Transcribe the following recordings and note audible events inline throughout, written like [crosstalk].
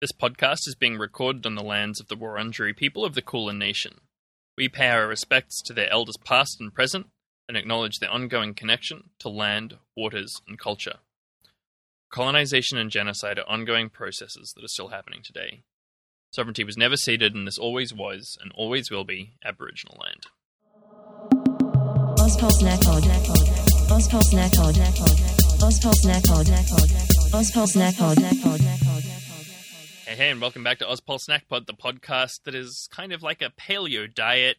This podcast is being recorded on the lands of the Wurundjeri people of the Kulin Nation. We pay our respects to their elders past and present and acknowledge their ongoing connection to land, waters, and culture. Colonization and genocide are ongoing processes that are still happening today. Sovereignty was never ceded, and this always was and always will be Aboriginal land. Hey, hey, and welcome back to Ozpol Snack Pod, the podcast that is kind of like a paleo diet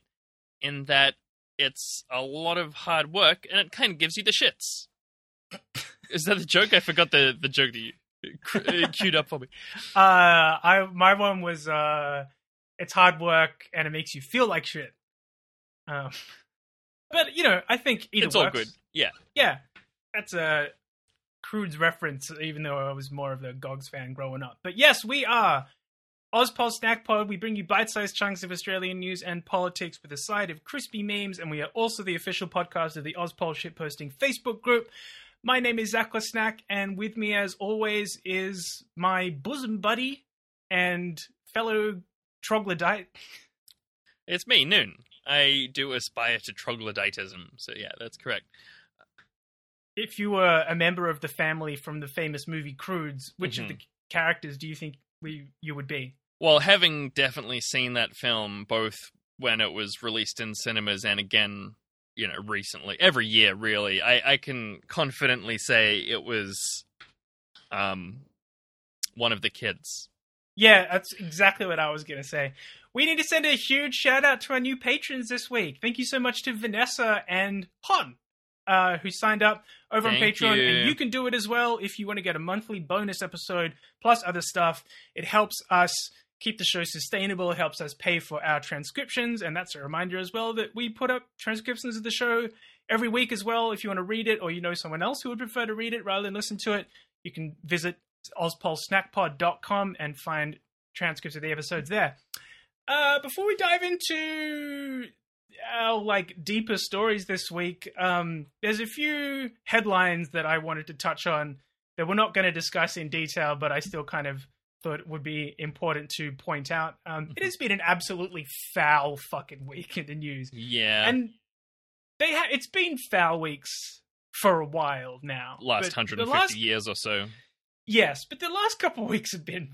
in that it's a lot of hard work and it kind of gives you the shits. [coughs] is that the joke? I forgot the, the joke that you uh, [laughs] queued up for me. Uh, I my one was uh, it's hard work and it makes you feel like shit. Um, [laughs] but you know, I think either It's all good. Yeah. Yeah, that's a Croods reference, even though I was more of the Gogs fan growing up. But yes, we are Ozpol Snack Pod. We bring you bite-sized chunks of Australian news and politics with a side of crispy memes, and we are also the official podcast of the Ozpol Shitposting Facebook group. My name is Zachla Snack, and with me, as always, is my bosom buddy and fellow troglodyte. It's me, Noon. I do aspire to troglodytism, so yeah, that's correct. If you were a member of the family from the famous movie Croods, which Mhm. of the characters do you think we you would be? Well, having definitely seen that film both when it was released in cinemas and again, you know, recently, every year, really, I, I can confidently say it was um, one of the kids. Yeah, that's exactly what I was going to say. We need to send a huge shout out to our new patrons this week. Thank you so much to Vanessa and Hon, uh, who signed up over on Patreon. you. And you can do it as well if you want to get a monthly bonus episode plus other stuff. It helps us keep the show sustainable, it helps us pay for our transcriptions. And that's a reminder as well that we put up transcriptions of the show every week as well. If you want to read it or you know someone else who would prefer to read it rather than listen to it, you can visit ozpolsnackpod.com and find transcripts of the episodes there. Uh, before we dive into our like deeper stories this week, um, there's a few headlines that I wanted to touch on that we're not going to discuss in detail, but I still kind of thought it would be important to point out. Um, it has been an absolutely foul fucking week in the news, Yeah. and they ha- it's been foul weeks for a while now. last But 150 last years or so. Yes, but the last couple of weeks have been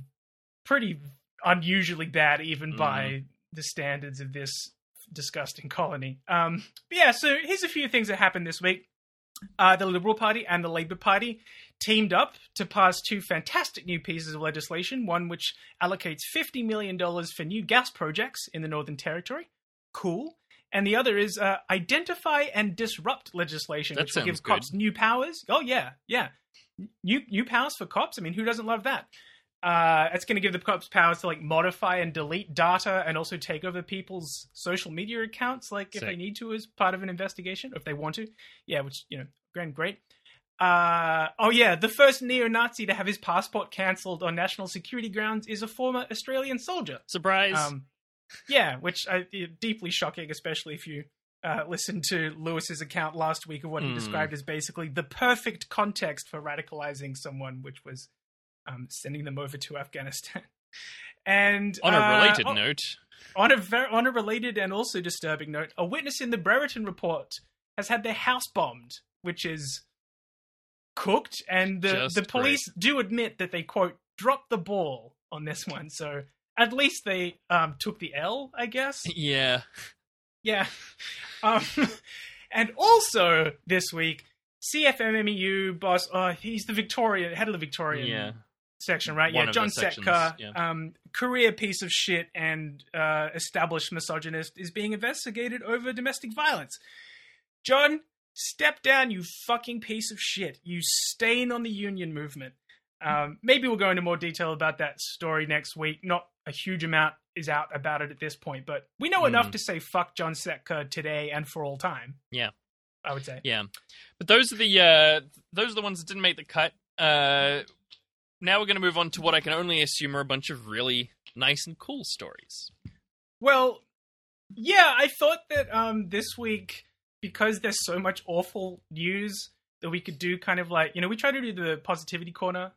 pretty unusually bad, even Mm. by the standards of this disgusting colony. Um, but yeah, so here's a few things that happened this week. Uh, the Liberal Party and the Labor Party teamed up to pass two fantastic new pieces of legislation. One which allocates $50 million for new gas projects in the Northern Territory. Cool. And the other is uh, identify and disrupt legislation, That which will give good. cops new powers. Oh, yeah, yeah new new powers for cops. I mean, who doesn't love that? Uh, it's going to give the cops powers to like modify and delete data, and also take over people's social media accounts, like if they need to, as part of an investigation, or if they want to. Yeah, which you know, grand, great. Uh, oh yeah, the first neo-Nazi to have his passport cancelled on national security grounds is a former Australian soldier. Surprise. Um, yeah, which I, deeply shocking, especially if you uh, listened to Lewis's account last week of what he Hmm. described as basically the perfect context for radicalizing someone, which was um, sending them over to Afghanistan. [laughs] And On a uh, related oh, note, on a ver- on a related and also disturbing note, a witness in the Brereton report has had their house bombed, which is cooked, and the Just the police do admit that they quote dropped the ball on this one. So at least they um, took the L, I guess. [laughs] yeah. Yeah. [laughs] Um, and also this week, CFMMEU boss, uh, he's the Victorian head of the Victorian Yeah. Section, right? One yeah, John Setka, yeah. um, career piece of shit and uh, established misogynist, is being investigated over domestic violence. John, step down, you fucking piece of shit. You stain on the union movement. Um, maybe we'll go into more detail about that story next week. Not a huge amount is out about it at this point, but we know enough Mm. to say fuck John Setka today and for all time. Yeah. I would say. Yeah. But those are the uh those are the ones that didn't make the cut. Uh now we're going to move on to what I can only assume are a bunch of really nice and cool stories. Well, yeah, I thought that um, this week, because there's so much awful news, that we could do kind of like, you know, we try to do the positivity corner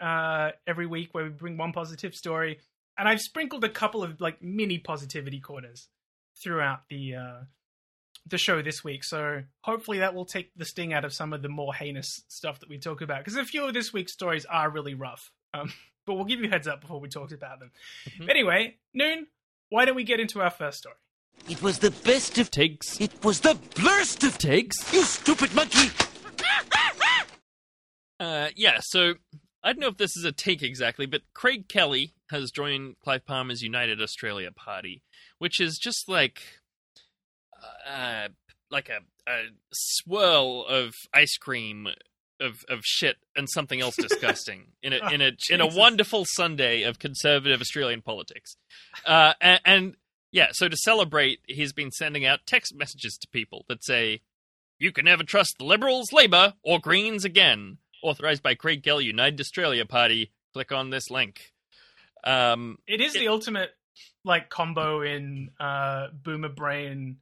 uh, every week where we bring one positive story, and I've sprinkled a couple of like mini positivity corners throughout the uh, the show this week. So hopefully that will take the sting out of some of the more heinous stuff that we talk about because a few of this week's stories are really rough. Um, [laughs] but we'll give you a heads up before we talk about them. Mhm. Anyway, noon. Why don't we get into our first story? It was the best of. Takes. It was the blurst of. Takes. You stupid monkey! [laughs] Uh, yeah, so I don't know if this is a take exactly, but Craig Kelly has joined Clive Palmer's United Australia Party, which is just like uh, like a, a swirl of ice cream of of shit and something else disgusting [laughs] in a in a in a wonderful Sunday of conservative Australian politics. Uh, and, and yeah, so to celebrate, he's been sending out text messages to people that say, "You can never trust the Liberals, Labor, or Greens again." Authorized by Craig Kelly, United Australia Party. Click on this link. Um, It is It- the ultimate like combo in uh, boomer brain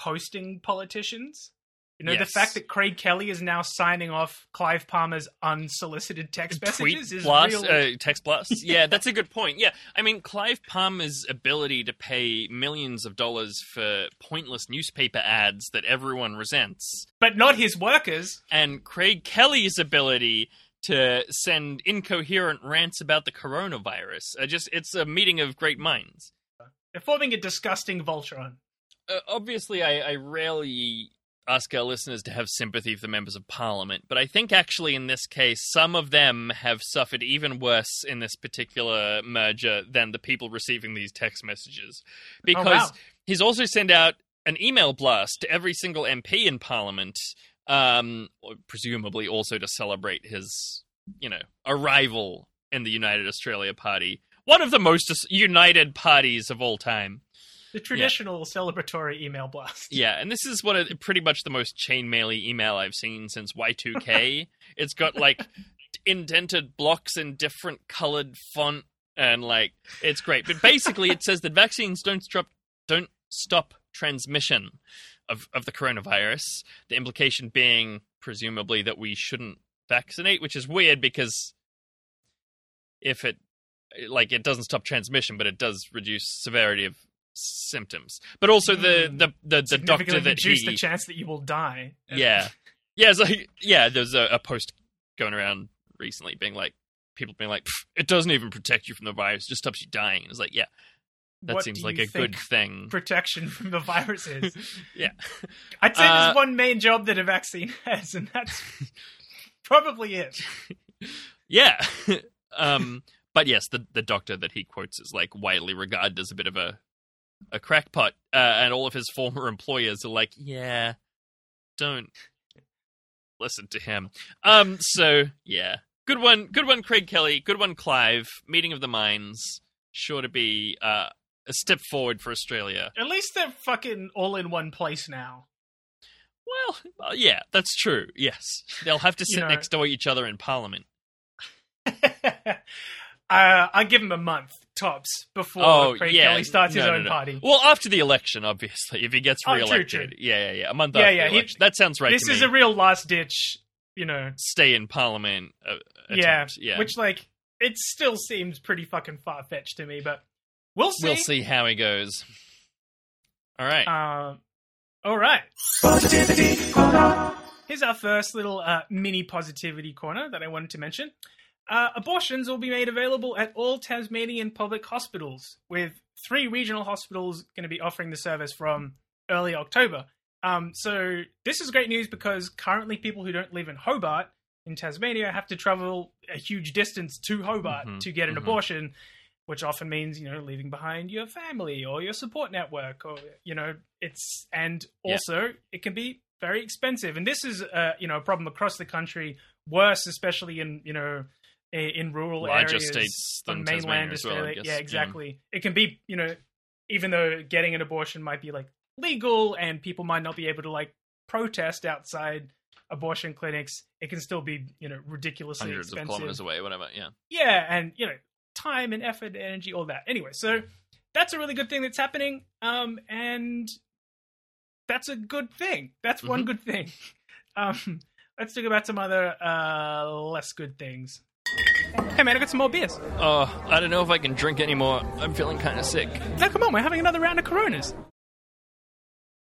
posting politicians. You know, the fact that Craig Kelly is now signing off Clive Palmer's unsolicited text tweet messages is real. uh, text plus. Yeah, that's a good point. Yeah, I mean Clive Palmer's ability to pay millions of dollars for pointless newspaper ads that everyone resents, but not his workers. and Craig Kelly's ability to send incoherent rants about the coronavirus. Uh, just it's a meeting of great minds. They're forming a disgusting Voltron. Uh, obviously, I, I rarely ask our listeners to have sympathy for the members of parliament, but I think actually in this case, some of them have suffered even worse in this particular merger than the people receiving these text messages. Because Oh, wow. he's also sent out an email blast to every single MP in parliament, um, presumably also to celebrate his, you know, arrival in the United Australia Party. One of the most united parties of all time. The traditional celebratory email blast. Yeah, and this is one of pretty much the most chainmaily email I've seen since Y2K. [laughs] it's got like indented blocks in different colored font and like it's great. But basically it says that vaccines don't stop don't stop transmission of of the coronavirus. The implication being presumably that we shouldn't vaccinate, which is weird because if it like it doesn't stop transmission, but it does reduce severity of symptoms. But also the Hmm. the the, the doctor that reduce he the chance that you will die. yeah yeah it's like yeah there's a, a post going around recently being like people being like it doesn't even protect you from the virus it just stops you dying and it's like yeah that What seems like a good thing protection from the virus is. [laughs] yeah I'd say Uh, there's one main job that a vaccine [laughs] has, and that's [laughs] probably it. yeah um but yes the the doctor that he quotes is like widely regarded as a bit of a a crackpot uh, and all of his former [laughs] employers are like yeah don't listen to him. Um so yeah. Good one good one craig kelly. Good one clive. Meeting of the minds. Sure to be uh a step forward for australia. At least they're fucking all in one place now. well uh, yeah that's true. Yes. They'll have to [laughs] You sit know- next to each other in parliament. [laughs] Uh, I give him a month tops before Oh, Craig yeah. Kelly starts his No, no, own no. party. Well, after the election, obviously, if he gets Oh, re-elected, true. yeah, yeah, yeah, a month Yeah, after yeah, the he- election. that sounds right. this to is me. a real last ditch, you know. stay in Parliament. Uh, Yeah, attempt. yeah. Which like it still seems pretty fucking far fetched to me, but we'll see. we'll see how he goes. All right. Uh, all right. Here's our first little uh, mini positivity corner that I wanted to mention. Uh, abortions will be made available at all Tasmanian public hospitals, with three regional hospitals going to be offering the service from early October. Um, so this is great news because currently people who don't live in Hobart in Tasmania have to travel a huge distance to Hobart Mhm, to get an mhm. abortion, which often means you know leaving behind your family or your support network, or you know it's and Yeah. also it can be very expensive. And this is uh, you know a problem across the country, worse especially in you know in rural Larger areas states than on Tasmania mainland as well, I Australia. guess. yeah, Yeah. exactly. It can be you know even though getting an abortion might be like legal and people might not be able to like protest outside abortion clinics, it can still be you know ridiculously Hundreds of expensive. kilometers away, whatever. Yeah. Yeah, and you know time and effort, and energy, all that. Anyway, so that's a really good thing that's happening, um, and that's a good thing. That's one Mhm. good thing. [laughs] Um, let's talk about some other uh, less good things. Hey man, I got some more beers. Oh, I don't know if I can drink anymore. I'm feeling kind of sick. No, come on, we're having another round of Coronas.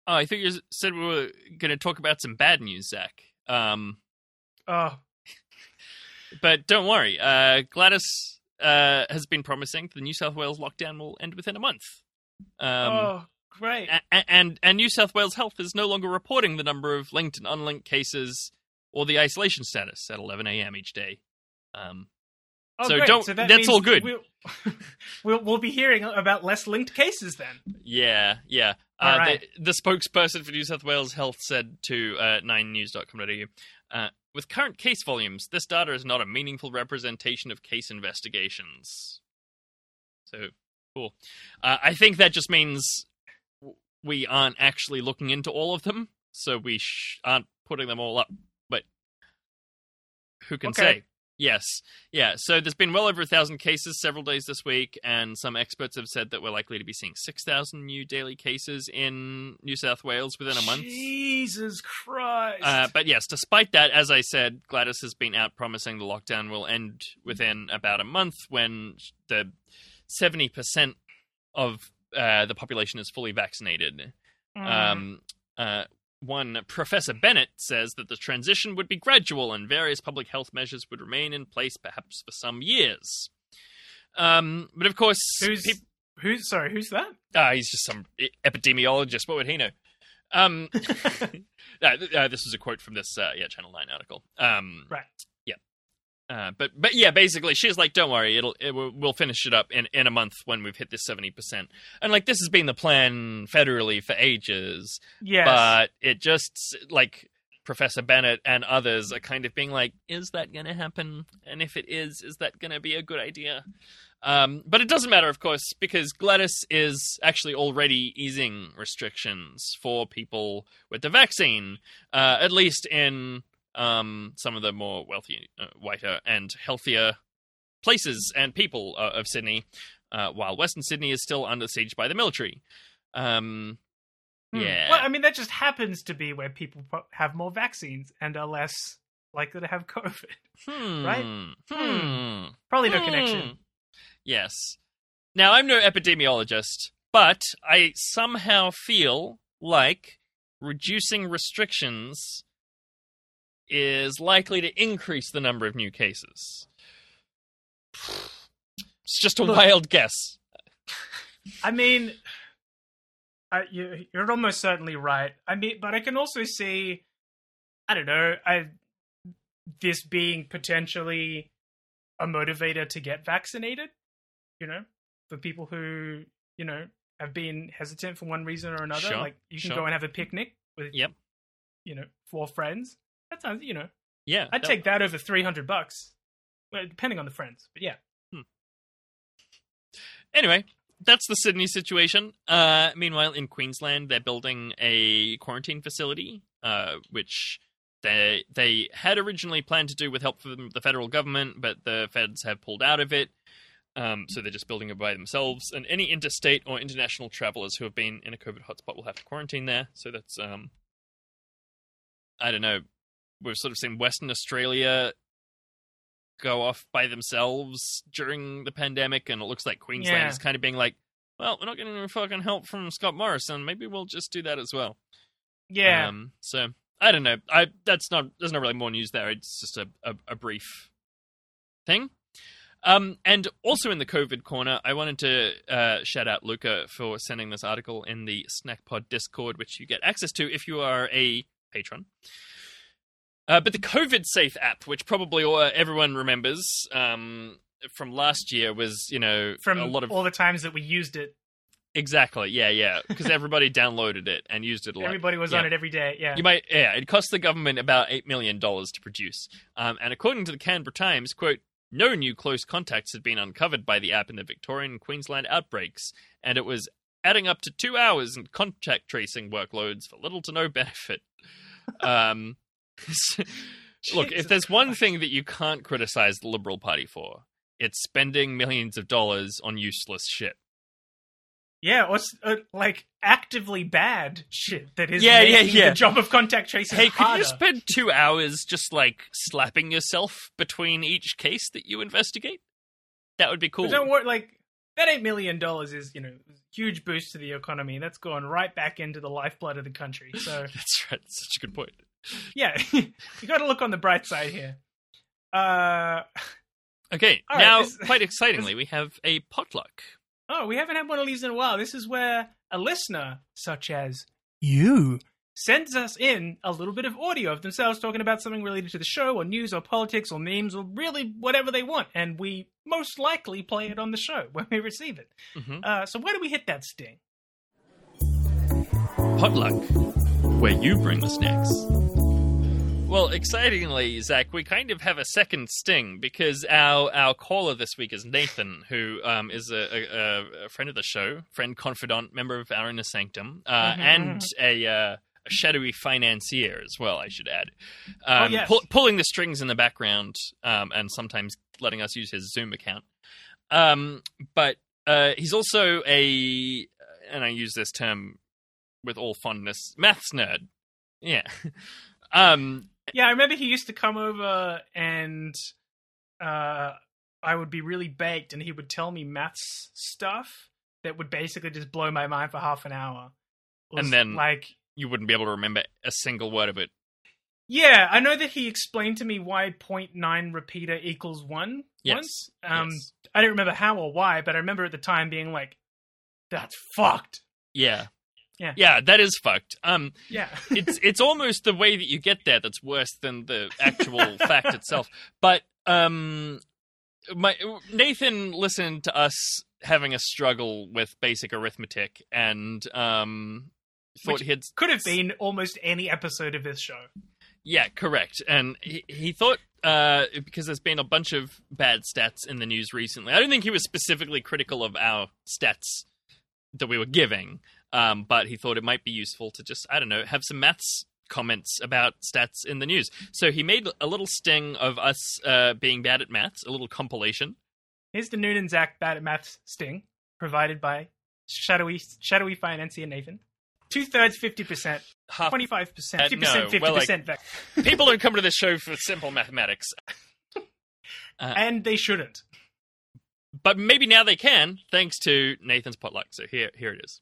Oh, I think you said we were going to talk about some bad news, Zach. Um, Oh, [laughs] but don't worry. Uh, Gladys uh, has been promising the New South Wales lockdown will end within a month. Um, oh, great. a- a- and and New South Wales Health is no longer reporting the number of linked and unlinked cases or the isolation status at 11 a.m. each day. Um, Oh, so great. don't- that that's all good. We'll, [laughs] we'll we'll be hearing about less linked cases then. yeah, yeah. Uh, right. the, the spokesperson for New South Wales Health said to uh, 9news.com.au, uh, with current case volumes, this data is not a meaningful representation of case investigations. So, cool. Uh, I think that just means we aren't actually looking into all of them, so we sh- aren't putting them all up. But who can Okay. say? Yes, yeah. So there's been well over a thousand cases several days this week, and some experts have said that we're likely to be seeing six thousand new daily cases in New South Wales within a month. Jesus Christ. Uh, but yes, despite that, as I said, Gladys has been out promising the lockdown will end within about a month when the 70% of uh, the population is fully vaccinated. Mm. Um, uh, one Professor Bennett says that the transition would be gradual and various public health measures would remain in place perhaps for some years. Um, but of course, who's peop- who's sorry? Who's that? ah, he's just some epidemiologist. What would he know? Um, [laughs] [laughs] uh, th- uh, this was a quote from this uh, yeah Channel Nine article. Um, Right. Uh, but but yeah, basically, she's like, "Don't worry, it'll it will, we'll finish it up in, in a month when we've hit this seventy percent." And like, this has been the plan federally for ages, Yeah, but it just like Professor Bennett and others are kind of being like, "Is that going to happen? And if it is, is that going to be a good idea?" Um, but it doesn't matter, of course, because Gladys is actually already easing restrictions for people with the vaccine, uh, at least in um, some of the more wealthy, uh, whiter, and healthier places and people uh, of Sydney, uh, while Western Sydney is still under siege by the military. Um, Hmm. yeah. Well, I mean, that just happens to be where people have more vaccines and are less likely to have [laughs] COVID. Hmm. right? Hmm. Probably no Hmm. connection. Yes. Now, I'm no epidemiologist, but I somehow feel like reducing restrictions is likely to increase the number of new cases. It's just a Look. wild guess. I mean, I, you, you're almost certainly right. I mean, but I can also see, I don't know, I this being potentially a motivator to get vaccinated. You know, for people who you know have been hesitant for one reason or another. Sure, Like you can sure. go and have a picnic with, Yep. you know, four friends. That sounds, you know, Yeah. I'd that- take that over three hundred bucks. Well, depending on the friends, but yeah. Anyway, that's the Sydney situation. Uh, meanwhile, in Queensland, they're building a quarantine facility, uh, which they they had originally planned to do with help from the federal government, but the feds have pulled out of it. Um, so they're just building it by themselves, and any interstate or international travelers who have been in a COVID hotspot will have to quarantine there. So that's um, I don't know. We've sort of seen Western Australia go off by themselves during the pandemic, and it looks like Queensland Yeah. is kind of being like, "Well, we're not getting any fucking help from Scott Morrison. Maybe we'll just do that as well." Yeah. Um, so I don't know. I that's not there's not really more news there. It's just a a, a brief thing. Um, and also in the COVID corner, I wanted to uh, shout out Luca for sending this article in the SnackPod Discord, which you get access to if you are a patron. Uh, but the COVID Safe app, which probably all, everyone remembers um, from last year, was you know From a lot of all the times that we used it, exactly yeah yeah because everybody downloaded it and used it a lot. everybody was Yeah. on it every day. Yeah. You might, yeah. It cost the government about eight million dollars to produce, um, and according to the Canberra Times, quote, no new close contacts had been uncovered by the app in the Victorian and Queensland outbreaks, and it was adding up to two hours in contact tracing workloads for little to no benefit. [laughs] Um, [laughs] look, if there's one thing that you can't criticize the Liberal Party for, it's spending millions of dollars on useless shit. Yeah, or uh, like actively bad shit that is Yeah, yeah, yeah. the job of contact tracing Hey, could harder. you spend two hours just like slapping yourself between each case that you investigate? That would be cool. But don't worry, like that eight million dollars is you know huge boost to the economy. That's gone right back into the lifeblood of the country. So [laughs] That's right. That's such a good point. [laughs] yeah, [laughs] you got to look on the bright side here. Uh Okay, [laughs] right, now this- quite excitingly, we have a potluck. oh, we haven't had one of these in a while. This is where a listener such as you sends us in a little bit of audio of themselves talking about something related to the show or news or politics or memes or really whatever they want, and we most likely play it on the show when we receive it. Mhm. Uh, so why do we hit that sting? Potluck, where you bring the snacks. Well, excitingly, Zach, we kind of have a second sting because our our caller this week is Nathan, who um, is a, a, a friend of the show, friend, confidant, member of our inner sanctum, uh, Mhm, and a, uh, a shadowy financier as well. I should add, um, Oh, yes. pull- pulling the strings in the background, um, and sometimes letting us use his Zoom account. Um, but uh, he's also a, and I use this term with all fondness, maths nerd. Yeah. [laughs] um, Yeah, I remember he used to come over and uh, I would be really baked and he would tell me maths stuff that would basically just blow my mind for half an hour. And then- like you wouldn't be able to remember a single word of it. yeah, I know that he explained to me why 0.9 repeater equals 1 Yes. once. Um yes. I don't remember how or why, but I remember at the time being like that's fucked. Yeah. Yeah. Yeah, that is fucked. Um, Yeah. [laughs] it's it's almost the way that you get there that's worse than the actual [laughs] fact itself. But um, my Nathan listened to us having a struggle with basic arithmetic and um thought Which- he had Could have been almost any episode of this show. Yeah, correct. And he, he thought uh, because there's been a bunch of bad stats in the news recently. I don't think he was specifically critical of our stats that we were giving, um, but he thought it might be useful to just I don't know have some maths comments about stats in the news. So he made a little sting of us uh, being bad at maths, a little compilation. Here's the Noon and Zach Bad at Maths sting, provided by Shadowy Shadowy Financier Nathan. Two thirds, fifty percent, twenty five percent, Uh, fifty percent, fifty percent. people don't come to this show for simple mathematics, [laughs] and they shouldn't. but maybe now they can thanks to Nathan's potluck. So here, here it is.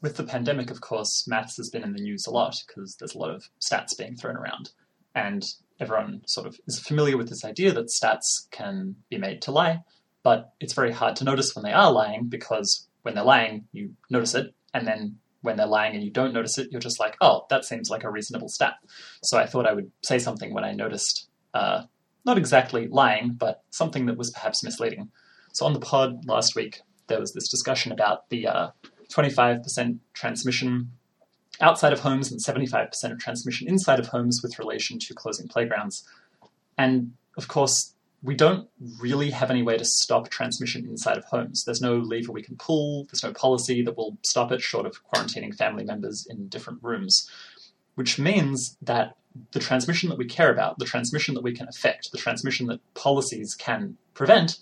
With the pandemic, of course, maths has been in the news a lot because there's a lot of stats being thrown around. And everyone sort of is familiar with this idea that stats can be made to lie, but it's very hard to notice when they are lying because when they're lying, you notice it. And then when they're lying and you don't notice it, you're just like, oh, that seems like a reasonable stat. So I thought I would say something when I noticed, uh, not exactly lying, but something that was perhaps misleading. So on the pod last week, there was this discussion about the uh, 25% transmission outside of homes and 75% of transmission inside of homes with relation to closing playgrounds. And of course, we don't really have any way to stop transmission inside of homes. There's no lever we can pull, there's no policy that will stop it short of quarantining family members in different rooms, which means that the transmission that we care about, the transmission that we can affect, the transmission that policies can prevent,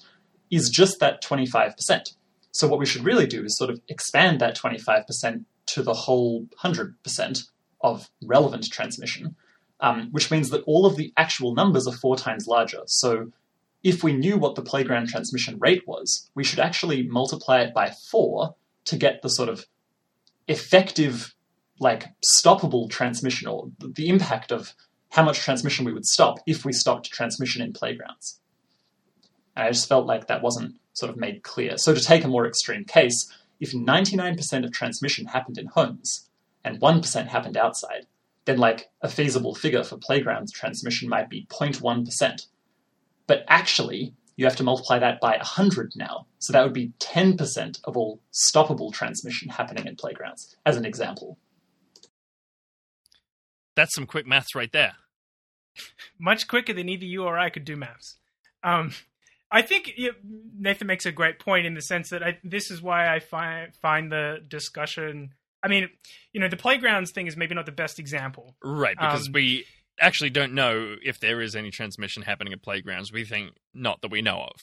is just that 25%. So what we should really do is sort of expand that 25% to the whole 100% of relevant transmission, um, which means that all of the actual numbers are four times larger. So if we knew what the playground transmission rate was, we should actually multiply it by four to get the sort of effective, like stoppable transmission or the impact of how much transmission we would stop if we stopped transmission in playgrounds. And I just felt like that wasn't sort of made clear. So to take a more extreme case, if 99% of transmission happened in homes and 1% happened outside, then like a feasible figure for playground transmission might be 0.1%. But actually, you have to multiply that by 100 now. So that would be 10% of all stoppable transmission happening in playgrounds, as an example. That's some quick maths right there. [laughs] Much quicker than either you or I could do maths. Um, I think Nathan makes a great point in the sense that I, this is why I find find the discussion. I mean, you know, the playgrounds thing is maybe not the best example. Right, because Um, we actually don't know if there is any transmission happening at playgrounds. We think not that we know of.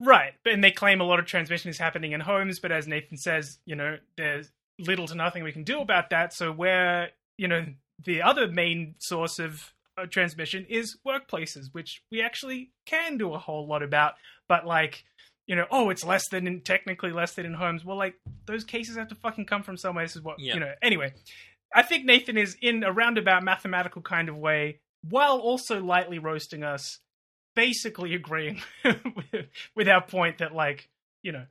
Right, but and they claim a lot of transmission is happening in homes, but as Nathan says, you know, there's little to nothing we can do about that. So where you know the other main source of uh, transmission is workplaces, which we actually can do a whole lot about. But like, you know, oh, it's less than in, technically less than in homes. Well, like those cases have to fucking come from somewhere. This is what Yeah. you know. Anyway, I think Nathan is in a roundabout mathematical kind of way, while also lightly roasting us, basically agreeing [laughs] with, with our point that like you know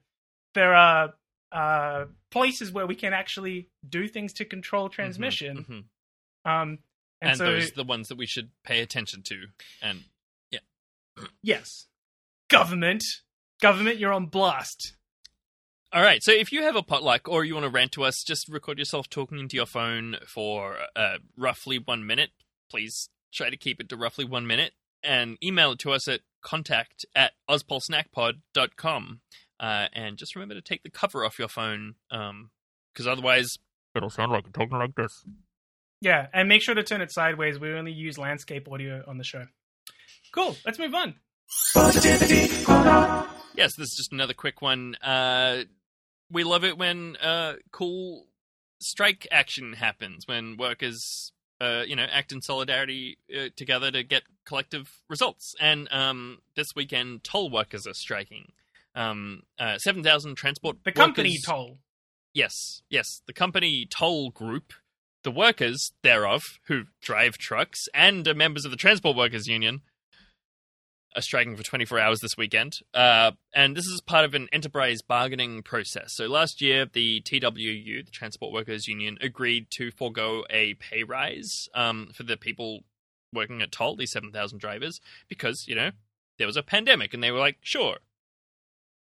there are uh, places where we can actually do things to control transmission. Mhm. Um, and, And, so those are the ones that we should pay attention to. And yeah, [clears throat] yes, government, government, you're on blast. all right, so if you have a potluck or you want to rant to us, just record yourself talking into your phone for uh, roughly one minute. Please try to keep it to roughly one minute and email it to us at contact at ozpolsnackpod.com. Uh, and just remember to take the cover off your phone because otherwise it'll sound like you're talking like this. Yeah, and make sure to turn it sideways. We only use landscape audio on the show. Cool. Let's move on. Yes, this is just another quick one. Uh, we love it when uh, cool strike action happens, when workers, uh, you know, act in solidarity uh, together to get collective results. And um, this weekend, toll workers are striking. Um, uh, Seven thousand transport. The company workers- toll. Yes, yes, the company toll group. The workers thereof, who drive trucks and are members of the Transport Workers Union, are striking for 24 hours this weekend. Uh, and this is part of an enterprise bargaining process. So last year, the TWU, the Transport Workers Union, agreed to forego a pay rise um, for the people working at Toll, these 7,000 drivers, because, you know, there was a pandemic. And they were like, sure,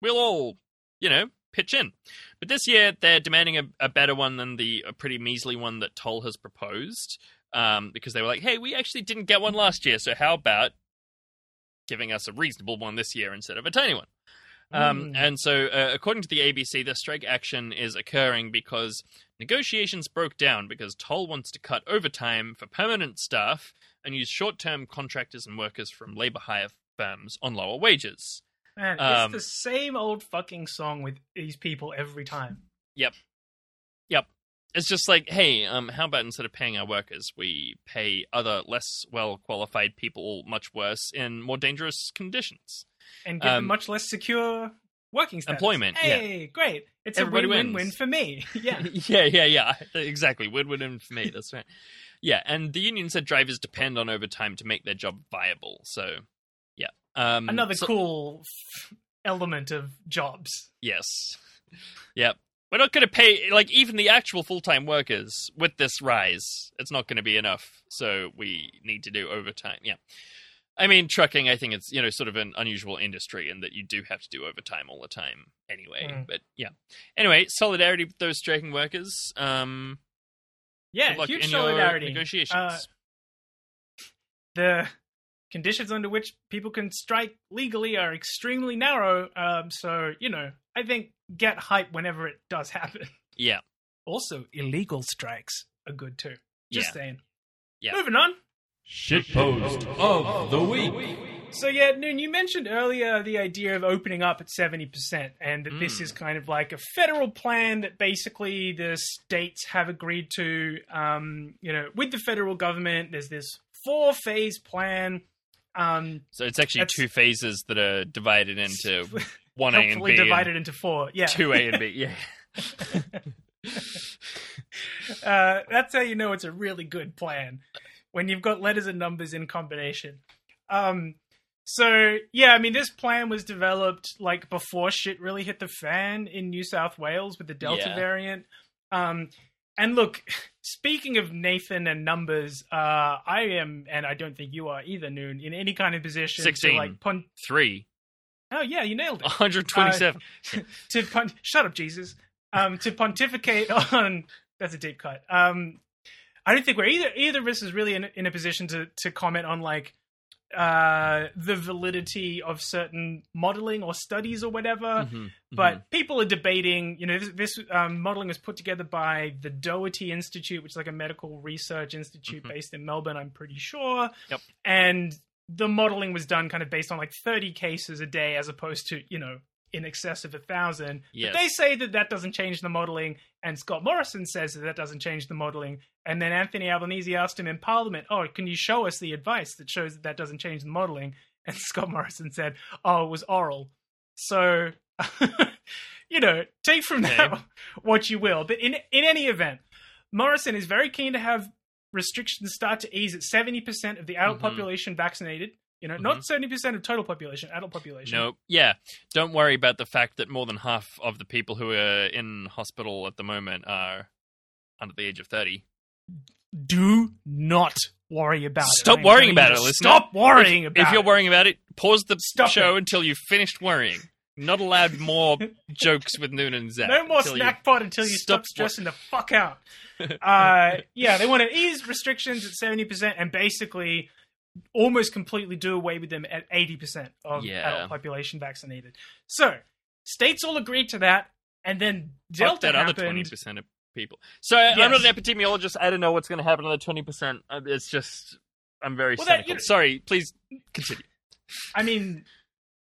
we'll all, you know, pitch in. But this year, they're demanding a, a better one than the a pretty measly one that Toll has proposed. Um, because they were like, hey, we actually didn't get one last year, so how about giving us a reasonable one this year instead of a tiny one? Um, Mm. and so, uh, according to the ABC, the strike action is occurring because negotiations broke down because Toll wants to cut overtime for permanent staff and use short term contractors and workers from labor hire firms on lower wages. Man, Um, it's the same old fucking song with these people every time. Yep. Yep. It's just like, hey, um, how about instead of paying our workers, we pay other less well qualified people much worse in more dangerous conditions? And give them Um, much less secure working status. Employment, yeah. Hey, great. It's Everybody a win-win-win for me. [laughs] [laughs] Yeah. yeah, yeah, yeah. Exactly. Win win for me. That's right. Yeah, and the union said drivers depend on overtime to make their job viable. So, yeah. Um, Another so- cool element of jobs. Yes. Yep. We're not going to pay like even the actual full-time workers with this rise. It's not going to be enough. So we need to do overtime. Yeah. I mean, trucking, I think it's, you know, sort of an unusual industry in that you do have to do overtime all the time anyway. Mm. But yeah. Anyway, solidarity with those striking workers. Um Yeah, huge solidarity. negotiations. Uh, the conditions under which people can strike legally are extremely narrow. Um, so you know, I think get hype whenever it does happen. [laughs] yeah. Also, illegal strikes are good too. Just Yeah. saying. Yeah. Moving on. Shitpost of the week. So yeah, Noon, you mentioned earlier the idea of opening up at seventy percent, and that this Mm. is kind of like a federal plan that basically the states have agreed to. Um, you know, with the federal government, there's this four-phase plan. Um, So it's actually two phases that are divided into [laughs] 1A and B. divided into four. Yeah, 2A and B. Yeah. [laughs] [laughs] uh, that's how you know it's a really good plan when you've got letters and numbers in combination. Um, so yeah, I mean, this plan was developed like before shit really hit the fan in New South Wales with the Delta Yeah. variant. Um, and look, [laughs] speaking of Nathan and numbers, uh, I am, and I don't think you are either, Noon, in any kind of position 16. to like pon- Three. Oh yeah, you nailed it. 127. [laughs] to pon- shut up, Jesus. Um, to pontificate [laughs] on that's a deep cut. Um, I don't think we're either either of us is really in, in a position to to comment on like uh the validity of certain modeling or studies or whatever. Mhm, But mhm. people are debating. You know, this, this um, modeling was put together by the Doherty Institute, which is like a medical research institute Mhm. based in Melbourne. I'm pretty sure. Yep. And the modeling was done kind of based on like 30 cases a day as opposed to, you know, in excess of a thousand. Yes. But they say that that doesn't change the modeling, and Scott Morrison says that that doesn't change the modeling. And then Anthony Albanese asked him in Parliament, "Oh, can you show us the advice that shows that that doesn't change the modeling?" [laughs] And Scott Morrison said, "Oh, it was oral." So, [laughs] you know, take from that [laughs] what you will. But in in any event, Morrison is very keen to have restrictions start to ease at seventy percent of the adult Mhm. population vaccinated. You know, Mm-hmm. not seventy percent of total population, adult population. No, yeah. Don't worry about the fact that more than half of the people who are in hospital at the moment are under the age of 30. do not worry about it. Stop worrying about it, to listener. Stop worrying if, about If you're it. worrying about it, pause the Stop show it. until you've finished worrying. Not allowed more [laughs] jokes with Noon and Zach. No more snack pod until you stop, Stop stressing the fuck out. [laughs] uh, yeah, they want to ease restrictions at seventy percent and basically almost completely do away with them at eighty percent of Yeah. adult population vaccinated. So states all agreed to that, and then Fuck Delta that other 20% of people. So I'm not an epidemiologist. I don't know what's going to happen to the 20%. Uh, It's just, I'm very Well, that- cynical. you- Sorry, please continue. I mean,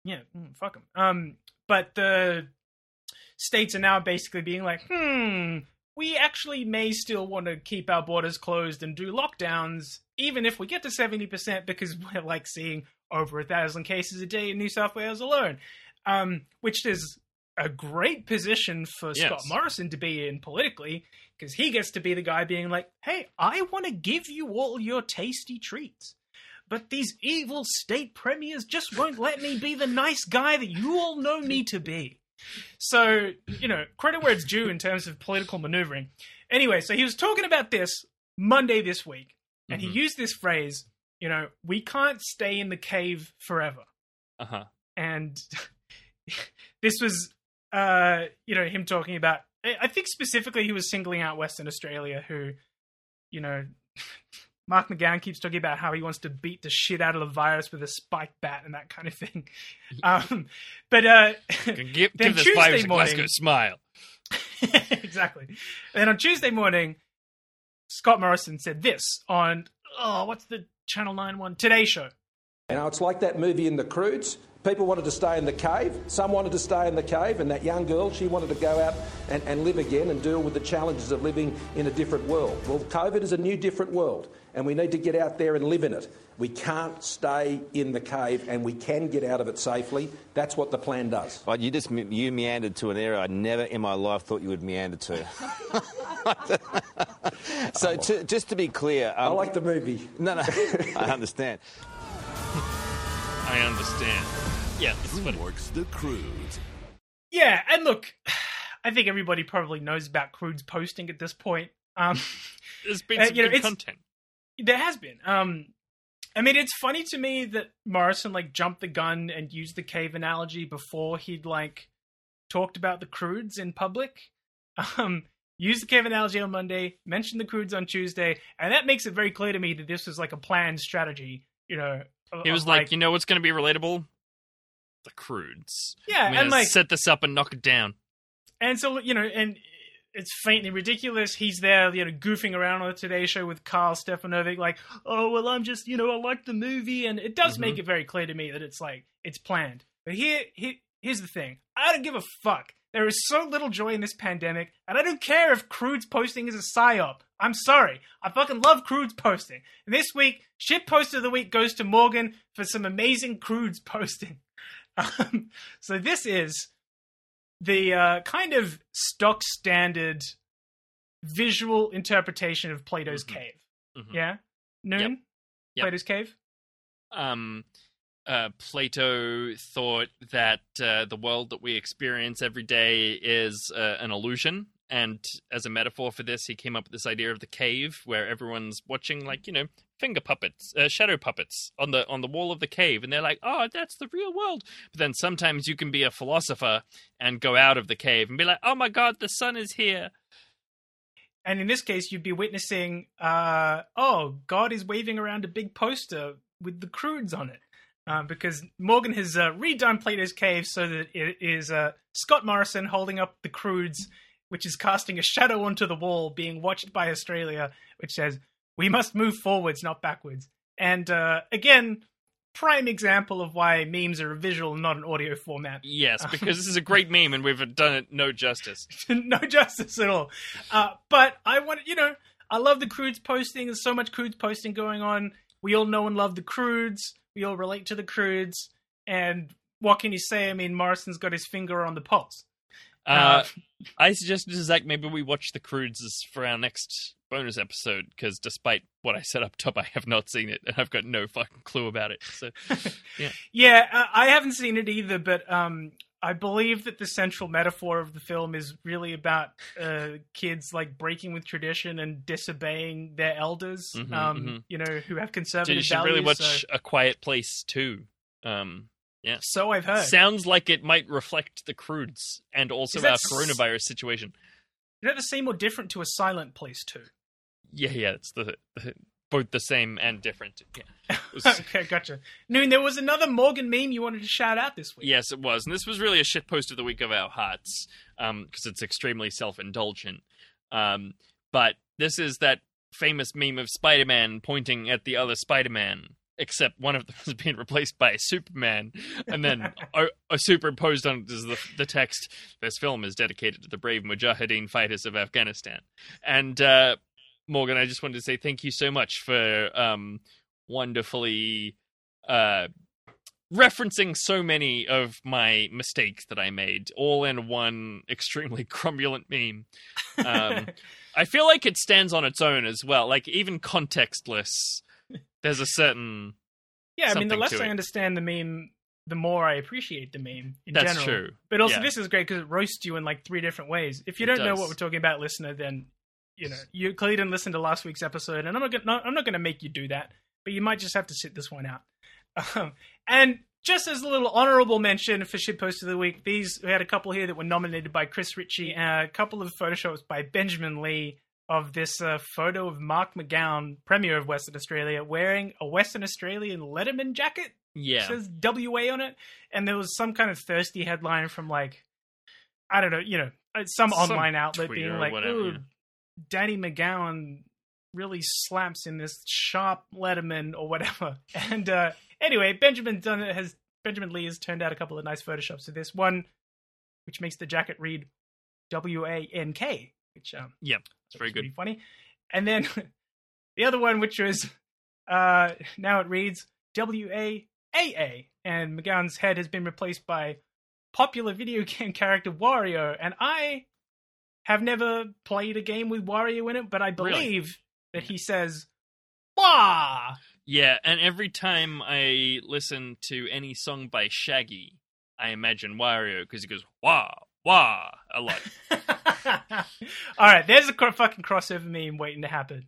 yeah, mm, fuck them. Um, but the states are now basically being like, hmm, we actually may still want to keep our borders closed and do lockdowns, even if we get to seventy percent, because [laughs] we're like seeing over a thousand cases a day in New South Wales alone. Um, which is a great position for Yes. Scott Morrison to be in politically, because he gets to be the guy being like, hey, I want to give you all your tasty treats but these evil state premiers just won't let me be the nice guy that you all know me to be. So, you know, credit where it's due in terms of political maneuvering. Anyway, so he was talking about this Monday this week, and Mhm. he used this phrase, you know, we can't stay in the cave forever. Uh huh. And [laughs] this was, uh, you know, him talking about, I think specifically he was singling out Western Australia, who, you know, [laughs] Mark McGowan keeps talking about how he wants to beat the shit out of the virus with a spike bat and that kind of thing. [laughs] Um, but uh, Give, give Tuesday virus morning- Glasgow smile. exactly. And on Tuesday morning, Scott Morrison said this on oh, what's the Channel Nine one Today Show. You know, it's like that movie in The Croods. People wanted to stay in the cave. Some wanted to stay in the cave, and that young girl, she wanted to go out and, and live again and deal with the challenges of living in a different world. Well, COVID is a new, different world, and we need to get out there and live in it. We can't stay in the cave, and we can get out of it safely. That's what the plan does. But you just you meandered to an area I never in my life thought you would meander to. [laughs] so to, just to be clear, I um, like the movie. no, no, [laughs] I understand. I understand. Yeah, this is what Works the cruise. Yeah, and look, [sighs] I think everybody probably knows about Croods posting at this point. Um, [laughs] there's been Uh, some you know, good it's- content. there has been. Um, I mean, it's funny to me that Morrison like jumped the gun and used the cave analogy before he'd like talked about the Croods in public. [laughs] Um, used the cave analogy on Monday, mention the Croods on Tuesday, and that makes it very clear to me that this was like a planned strategy. You know, He was of, like, you know what's going to be relatable? The Croods. yeah, I'm and like set this up and knock it down. And so, you know, and it's faintly ridiculous. He's there, you know, goofing around on the Today Show with Karl Stefanovic, like, oh, well, I'm just, you know, I like the movie. And it does make mm-hmm. it very clear to me that it's like, it's planned. But here, here, here's the thing I don't give a fuck. There is so little joy in this pandemic, and I don't care if Croods posting is a psyop. I'm sorry. I fucking love Croods posting. And this week, shit post of the week goes to Morgan for some amazing Croods [laughs] posting. Um, so this is the uh, kind of stock standard visual interpretation of Plato's Mhm. cave. Mhm. Yeah, noon. Yep. Plato's cave. um, uh, Plato thought that uh, the world that we experience every day is uh, an illusion. And as a metaphor for this, he came up with this idea of the cave, where everyone's watching, like you know, finger puppets, uh, shadow puppets on the on the wall of the cave, and they're like, "Oh, that's the real world." But then sometimes you can be a philosopher and go out of the cave and be like, "Oh my God, the sun is here." And in this case, you'd be witnessing, uh, oh, God is waving around a big poster with the Croods on it. Uh, because Morgan has uh, redone Plato's Cave so that it is uh, Scott Morrison holding up the Croods, which is casting a shadow onto the wall, being watched by Australia, which says, we must move forwards, not backwards. And uh, again, prime example of why memes are a visual not an audio format. Yes, because this is a [laughs] great meme and we've done it no justice. [laughs] no justice at all. Uh, but I want you know, I love the Croods posting. There's so much Croods posting going on. We all know and love the Croods. We all relate to the Croods. And what can you say? I mean, Morrison's got his finger on the pulse. Uh, I suggested to Zach maybe we watch the Croods for our next bonus episode because despite what I said up top, I have not seen it and I've got no fucking clue about it. So [laughs] Yeah, uh, I haven't seen it either, but um, I believe that the central metaphor of the film is really about uh, kids like breaking with tradition and disobeying their elders. Mhm, um, mhm. You know, who have So conservative you should values. really watch so, A Quiet Place too. Um, so I've heard. sounds like it might reflect the Croods and also our s- coronavirus situation. Is that the same or different to a silent place too? Yeah, yeah, it's the, the both the same and different. Yeah. Was- [laughs] okay, gotcha. Noon, there was another Morgan meme you wanted to shout out this week. Yes, it was, and this was really a shit post of the week of our hearts because it's extremely self-indulgent. Um, but this is that famous meme of Spider-Man pointing at the other Spider-Man, except one of them [laughs] has been replaced by a Superman, and then a, a superimposed on it is the, the text: "This film is dedicated to the brave Mujahideen fighters of Afghanistan." And uh, Morgan, I just wanted to say thank you so much for um, wonderfully. Uh, referencing so many of my mistakes that I made, all in one extremely [laughs] cromulent meme. Um, [laughs] I feel like it stands on its own as well. Like even contextless, there's a certain yeah, I mean, the less I understand the meme, the more I appreciate the meme in That's general. true. But also, Yeah. this is great because it roasts you in like three different ways. If you It don't know what we're talking about, listener, then you know you clearly didn't listen to last week's episode, and I'm not gonna, no, I'm not going to make you do that. But you might just have to sit this one out. [laughs] Um, and just as a little honorable mention for shit post of the week, these we had a couple here that were nominated by Chris Ritchie, and a couple of photoshops by Benjamin Lee of this uh, photo of Mark McGowan, Premier of Western Australia, wearing a Western Australian Letterman jacket yeah. says WA on it, and there was some kind of thirsty headline from like, I don't know, you know, uh, some, Some online outlet being like, whatever, "Ooh, yeah. Danny McGowan really slaps in this sharp Letterman or whatever." [laughs] And uh, anyway, Benjamin done has Benjamin Lee has turned out a couple of nice photoshops of this one, which makes the jacket read W A N K, which um, Yep, it's very which is pretty good. funny. And then [laughs] the other one, which was uh, now it reads W A A A, and McGowan's head has been replaced by popular video [laughs] game character Wario. And I have never played a game with Wario in it, but I Really? believe that he says "Wah." Yeah, and every time I listen to any song by Shaggy, I imagine Wario because he goes wah wah a lot. [laughs] All right, there's a fucking crossover meme waiting to happen.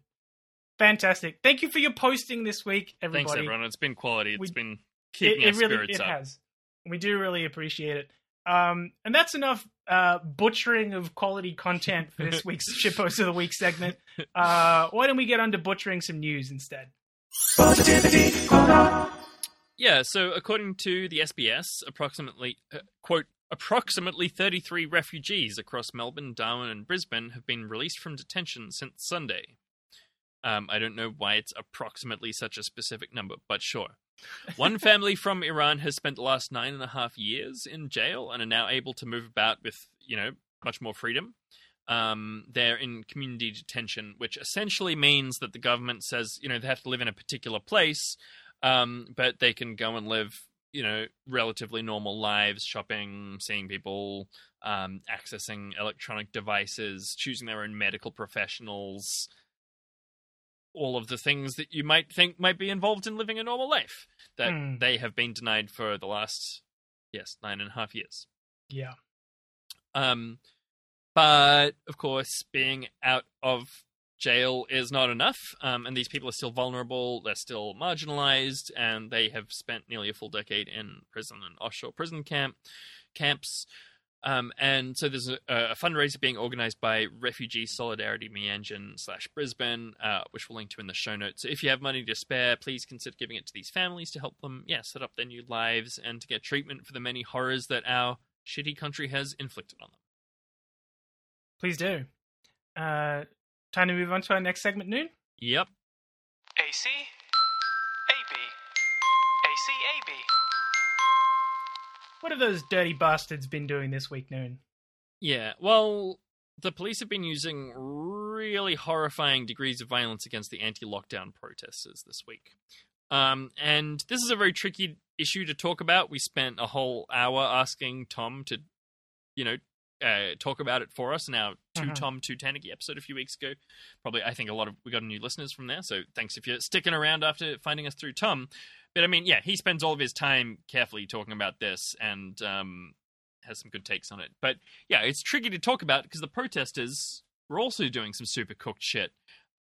Fantastic. Thank you for your posting this week, everybody. Thanks everyone. It's been quality. It's We- been It, keeping it our really spirits it up. has. We do really appreciate it. Um, and that's enough uh, butchering of quality content for this [laughs] week's shitpost of the week segment. Uh, why don't we get on to butchering some news instead? Yeah, so according to the SBS, approximately uh, quote approximately 33 refugees across Melbourne, Darwin, and Brisbane have been released from detention since Sunday. Um, I don't know why it's approximately such a specific number, but sure. One family from Iran has spent the last nine and a half years in jail and are now able to move about with, you know, much more freedom. Um, they're in community detention, which essentially means that the government says, you know, they have to live in a particular place, um, but they can go and live, you know, relatively normal lives, shopping, seeing people, um, accessing electronic devices, choosing their own medical professionals, all of the things that you might think might be involved in living a normal life that Hmm. they have been denied for the last, yes, nine and a half years. Yeah. Um, but of course, being out of jail is not enough, um, and these people are still vulnerable. They're still marginalized, and they have spent nearly a full decade in prison and offshore prison camp camps. Um, and so there's a, a fundraiser being organized by Refugee Solidarity Meanjin slash Brisbane, uh, which we'll link to in the show notes. So if you have money to spare, please consider giving it to these families to help them, yeah, set up their new lives and to get treatment for the many horrors that our shitty country has inflicted on them. Please do. Uh, time to move on to our next segment, Noon. Yep. AC, AC, What have those dirty bastards been doing this week, Noon? Yeah, well, the police have been using really horrifying degrees of violence against the anti-lockdown protesters this week. Um, and this is a very tricky issue to talk about. We spent a whole hour asking Tom to, you know, uh, talk about it for us in our 2 Mhm. Tom Two Tanuki episode a few weeks ago. Probably, I think a lot of we got new listeners from there. So thanks if you're sticking around after finding us through Tom. But I mean, yeah, he spends all of his time carefully talking about this and um, has some good takes on it. But yeah, it's tricky to talk about because the protesters were also doing some super cooked shit.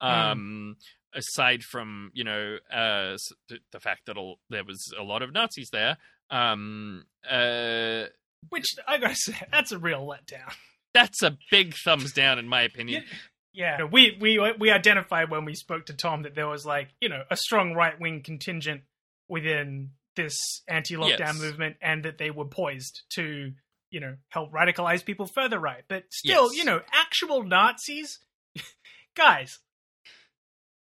Um, Aside from you know uh, the, the fact that all, there was a lot of Nazis there, um, uh, Which I gotta say, that's a real letdown. that's a big thumbs down in my opinion. Yeah, we we we identified when we spoke to Tom that there was like you know a strong right wing contingent within this anti lockdown Yes. movement, and that they were poised to you know help radicalize people further right. But still, Yes. you know, actual Nazis, [laughs] guys.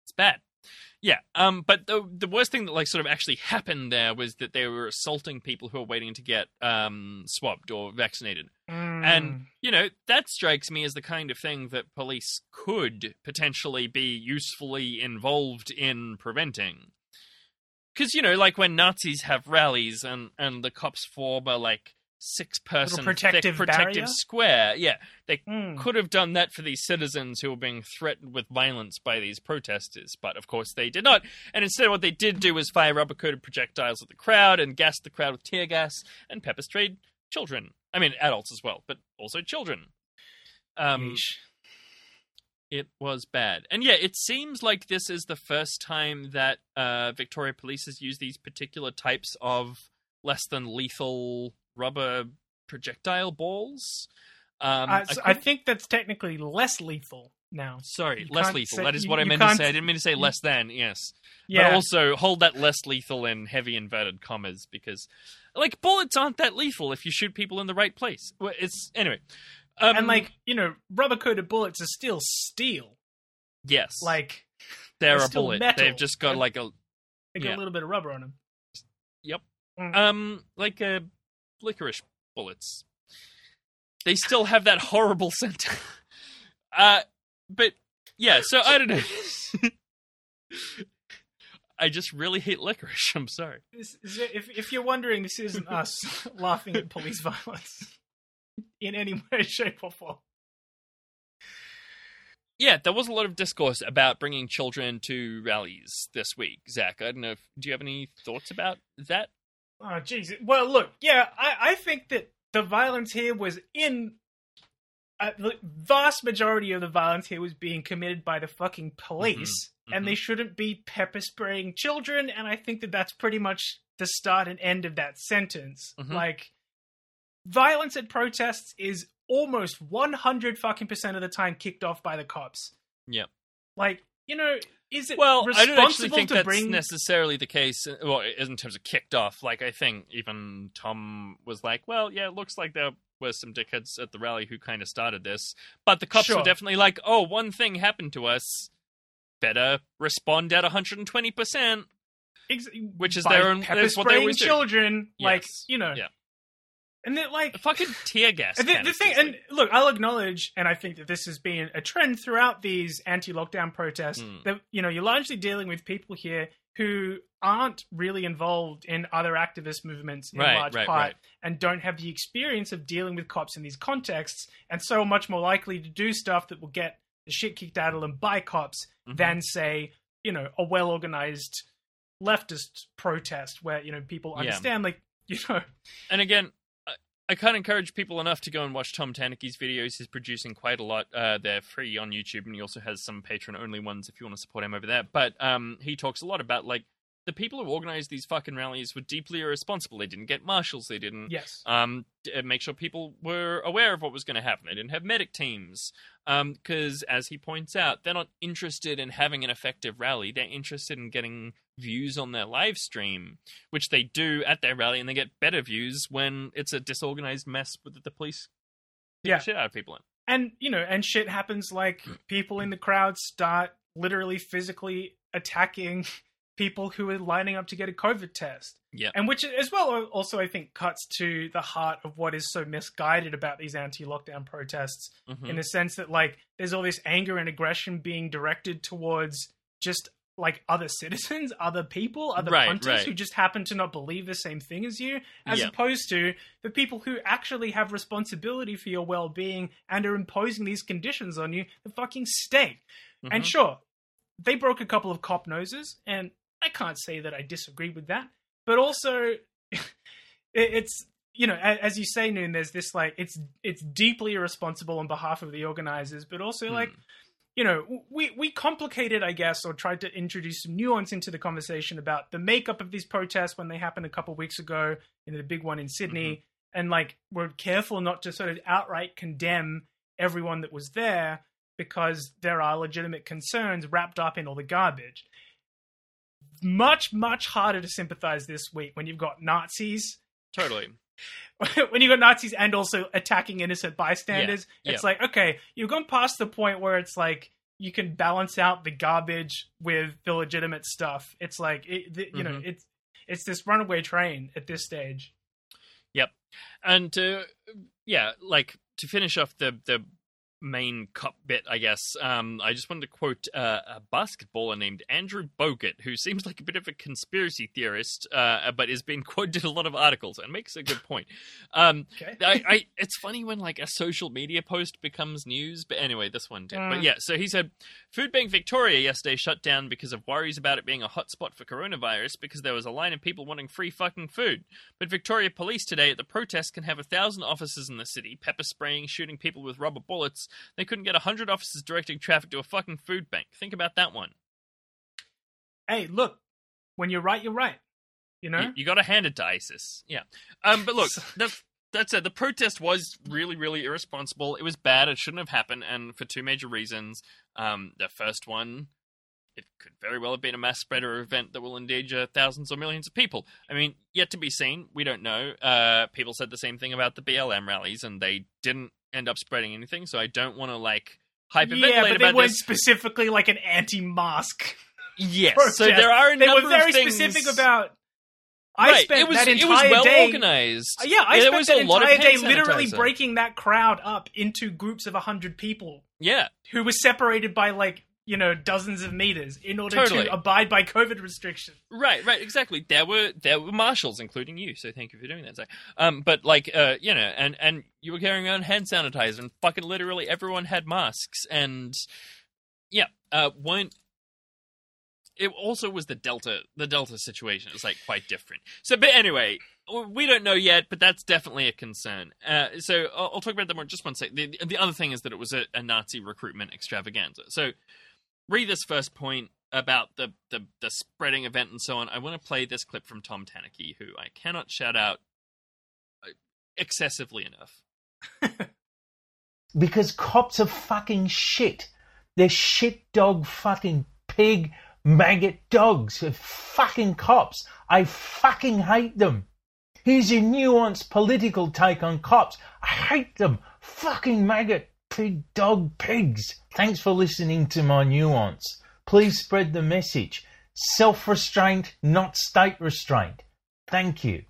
It's bad. Yeah, um, but the the worst thing that like sort of actually happened there was that they were assaulting people who were waiting to get um, swabbed or vaccinated. Mm. And, you know, that strikes me as the kind of thing that police could potentially be usefully involved in preventing. Because, you know, like when Nazis have rallies and, and the cops form a, like, six person protective protective barrier? square. Yeah, they Mm. could have done that for these citizens who were being threatened with violence by these protesters, but of course they did not. And instead, what they did do was fire rubber coated projectiles at the crowd and gas the crowd with tear gas and pepper sprayed children. I mean, adults as well, but also children. Um, Yeesh. It was bad. And yeah, it seems like this is the first time that uh, Victoria Police has used these particular types of less than lethal rubber projectile balls. Um, Uh, so I, couldn't- think that's technically less lethal now. Sorry, You less lethal. say- that is you- what I meant to say. I didn't mean to say less than. Yes, Yeah. but also hold that less lethal in heavy inverted commas because, like, bullets aren't that lethal if you shoot people in the right place. It's anyway. Um, and like you know, rubber coated bullets are still steel. yes, Like they're they're a bullet. metal. They've just got And- like a Yeah. a little bit of rubber on them. Yep. Mm. Um, like uh, licorice bullets. They still have that horrible scent. [laughs] uh, but yeah. So I don't know. [laughs] I just really hate licorice. [laughs] I'm sorry. This if if you're wondering, this isn't us laughing at police violence in any [laughs] way, shape, or form. Yeah, there was a lot of discourse about bringing children to rallies this week. Zach, I don't know. If, do you have any thoughts about that? Oh, jeez. Well, look, yeah, I, I think that the violence here was in. Uh, the vast majority of the violence here was being committed by the fucking police, Mhm, and mhm. they shouldn't be pepper spraying children. And I think that that's pretty much the start and end of that sentence. Mhm. Like, violence at protests is almost 100 fucking percent of the time kicked off by the cops. Yep. Like, you know, is it Well, I don't actually think to that's bring necessarily the case. uh, Well, in terms of kicked off, like I think even Tom was like, "Well, yeah, it looks like there were some dickheads at the rally who kind of started this," but the cops Sure. were definitely like, "Oh, one thing happened to us. Better respond at 120 percent." Which is by their own- pepper that's what they spraying children, like you know, Yeah. And then like A fucking tear gas. And the, the thing, and look, I'll acknowledge, and I think that this has been a trend throughout these anti-lockdown protests. Mm. That you know, you're largely dealing with people here who aren't really involved in other activist movements in Right, large right, part, right. and don't have the experience of dealing with cops in these contexts, and so are much more likely to do stuff that will get the shit kicked out of them by cops Mhm. than, say, you know, a well-organized leftist protest where you know people Yeah. understand, like [laughs] you know, And again, I, can't encourage people enough to go and watch Tom Tanuki's videos. He's producing quite a lot. Uh, they're free on YouTube, and he also has some patron only ones if you want to support him over there. But um, he talks a lot about like the people who organized these fucking rallies were deeply irresponsible. They didn't get marshals. They didn't yes, um, uh, make sure people were aware of what was going to happen. They didn't have medic teams because, as he points out, they're not interested in having an effective rally. They're interested in getting views on their live stream, which they do at their rally, and they get better views when it's a disorganized mess with the police Yeah. shit out of people in. and you know and shit happens like people in the crowd start literally physically attacking [laughs] people who are lining up to get a COVID test. Yeah. And which as well also I think cuts to the heart of what is so misguided about these anti-lockdown protests Mhm. in the sense that like there's all this anger and aggression being directed towards just like other citizens, [laughs] other people, other Right, punters right. who just happen to not believe the same thing as you, as Yeah. opposed to the people who actually have responsibility for your well-being and are imposing these conditions on you, the fucking state. And Mhm. sure, they broke a couple of cop noses, and I can't say that I disagree with that. But also, [laughs] it's you know, as you say, Noon, there's this like it's it's deeply irresponsible on behalf of the organizers, but also like you know, we we complicated, I guess, or tried to introduce some nuance into the conversation about the makeup of these protests when they happened a couple of weeks ago, you know, the big one in Sydney, mm-hmm. and like we're careful not to sort of outright condemn everyone that was there because there are legitimate concerns wrapped up in all the garbage. Much, much harder to sympathize this week when you've got Nazis Totally. [laughs] when you got Nazis and also attacking innocent bystanders, Yeah, it's yeah. like okay, you've gone past the point where it's like you can balance out the garbage with the legitimate stuff. It's like it, the, you know, Mhm. it's it's this runaway train at this stage. Yep. And uh, yeah, like to finish off the the main cop bit, I guess. Um, I just wanted to quote uh, a basketballer named Andrew Bogut, who seems like a bit of a conspiracy theorist, uh, but has been quoted in a lot of articles and makes a good point. Um, Okay. I, I, it's funny when like a social media post becomes news, but anyway, this one did. But Mm. yeah, so he said Food Bank Victoria yesterday shut down because of worries about it being a hotspot for coronavirus because there was a line of people wanting free fucking food. But Victoria Police today at the protest can have a thousand officers in the city, pepper spraying, shooting people with rubber bullets. They couldn't get a hundred officers directing traffic to a fucking food bank. Think about that one. Hey, look, when you're right, you're right. You know, You, you got to hand it to ISIS. Yeah. Um, but look, the, that's it. The protest was really, really irresponsible. It was bad. It shouldn't have happened, and for two major reasons. Um, the first one, it could very well have been a mass spreader event that will endanger thousands or millions of people. I mean, yet to be seen. We don't know. Uh, people said the same thing about the BLM rallies, and they didn't end up spreading anything. So I don't want to like hyperventilate yeah, but they about weren't this. specifically like an anti-mask. Yes. protest. So there are a they number were very of things. specific about. I right. spent it was that it was well day. organized. Uh, Yeah, I there spent that a lot of entire day literally breaking that crowd up into groups of hundred people Yeah, who were separated by like you know dozens of meters in order Totally. to abide by COVID restrictions. right, right, exactly. There were there were marshals, including you. So thank you for doing that. Zach. Um, but like, uh, you know, and and you were carrying around hand sanitizer, and fucking literally everyone had masks, and yeah, uh, one. It also was the Delta, the Delta situation. It was like quite different. So, but anyway, we don't know yet, but that's definitely a concern. Uh, so I'll, I'll talk about that more in just one second. The, the other thing is that it was a, a Nazi recruitment extravaganza. So read this first point about the, the, the spreading event and so on. I want to play this clip from Tom Tanuki, who I cannot shout out uh, excessively enough. [laughs] because cops are fucking shit. They're shit dog fucking pig maggot dogs. They're fucking cops. I fucking hate them. Here's a nuanced political take on cops. I hate them. Fucking maggot pig dog pigs. Thanks for listening to my nuance. Please spread the message. Self restraint, not state restraint. Thank you.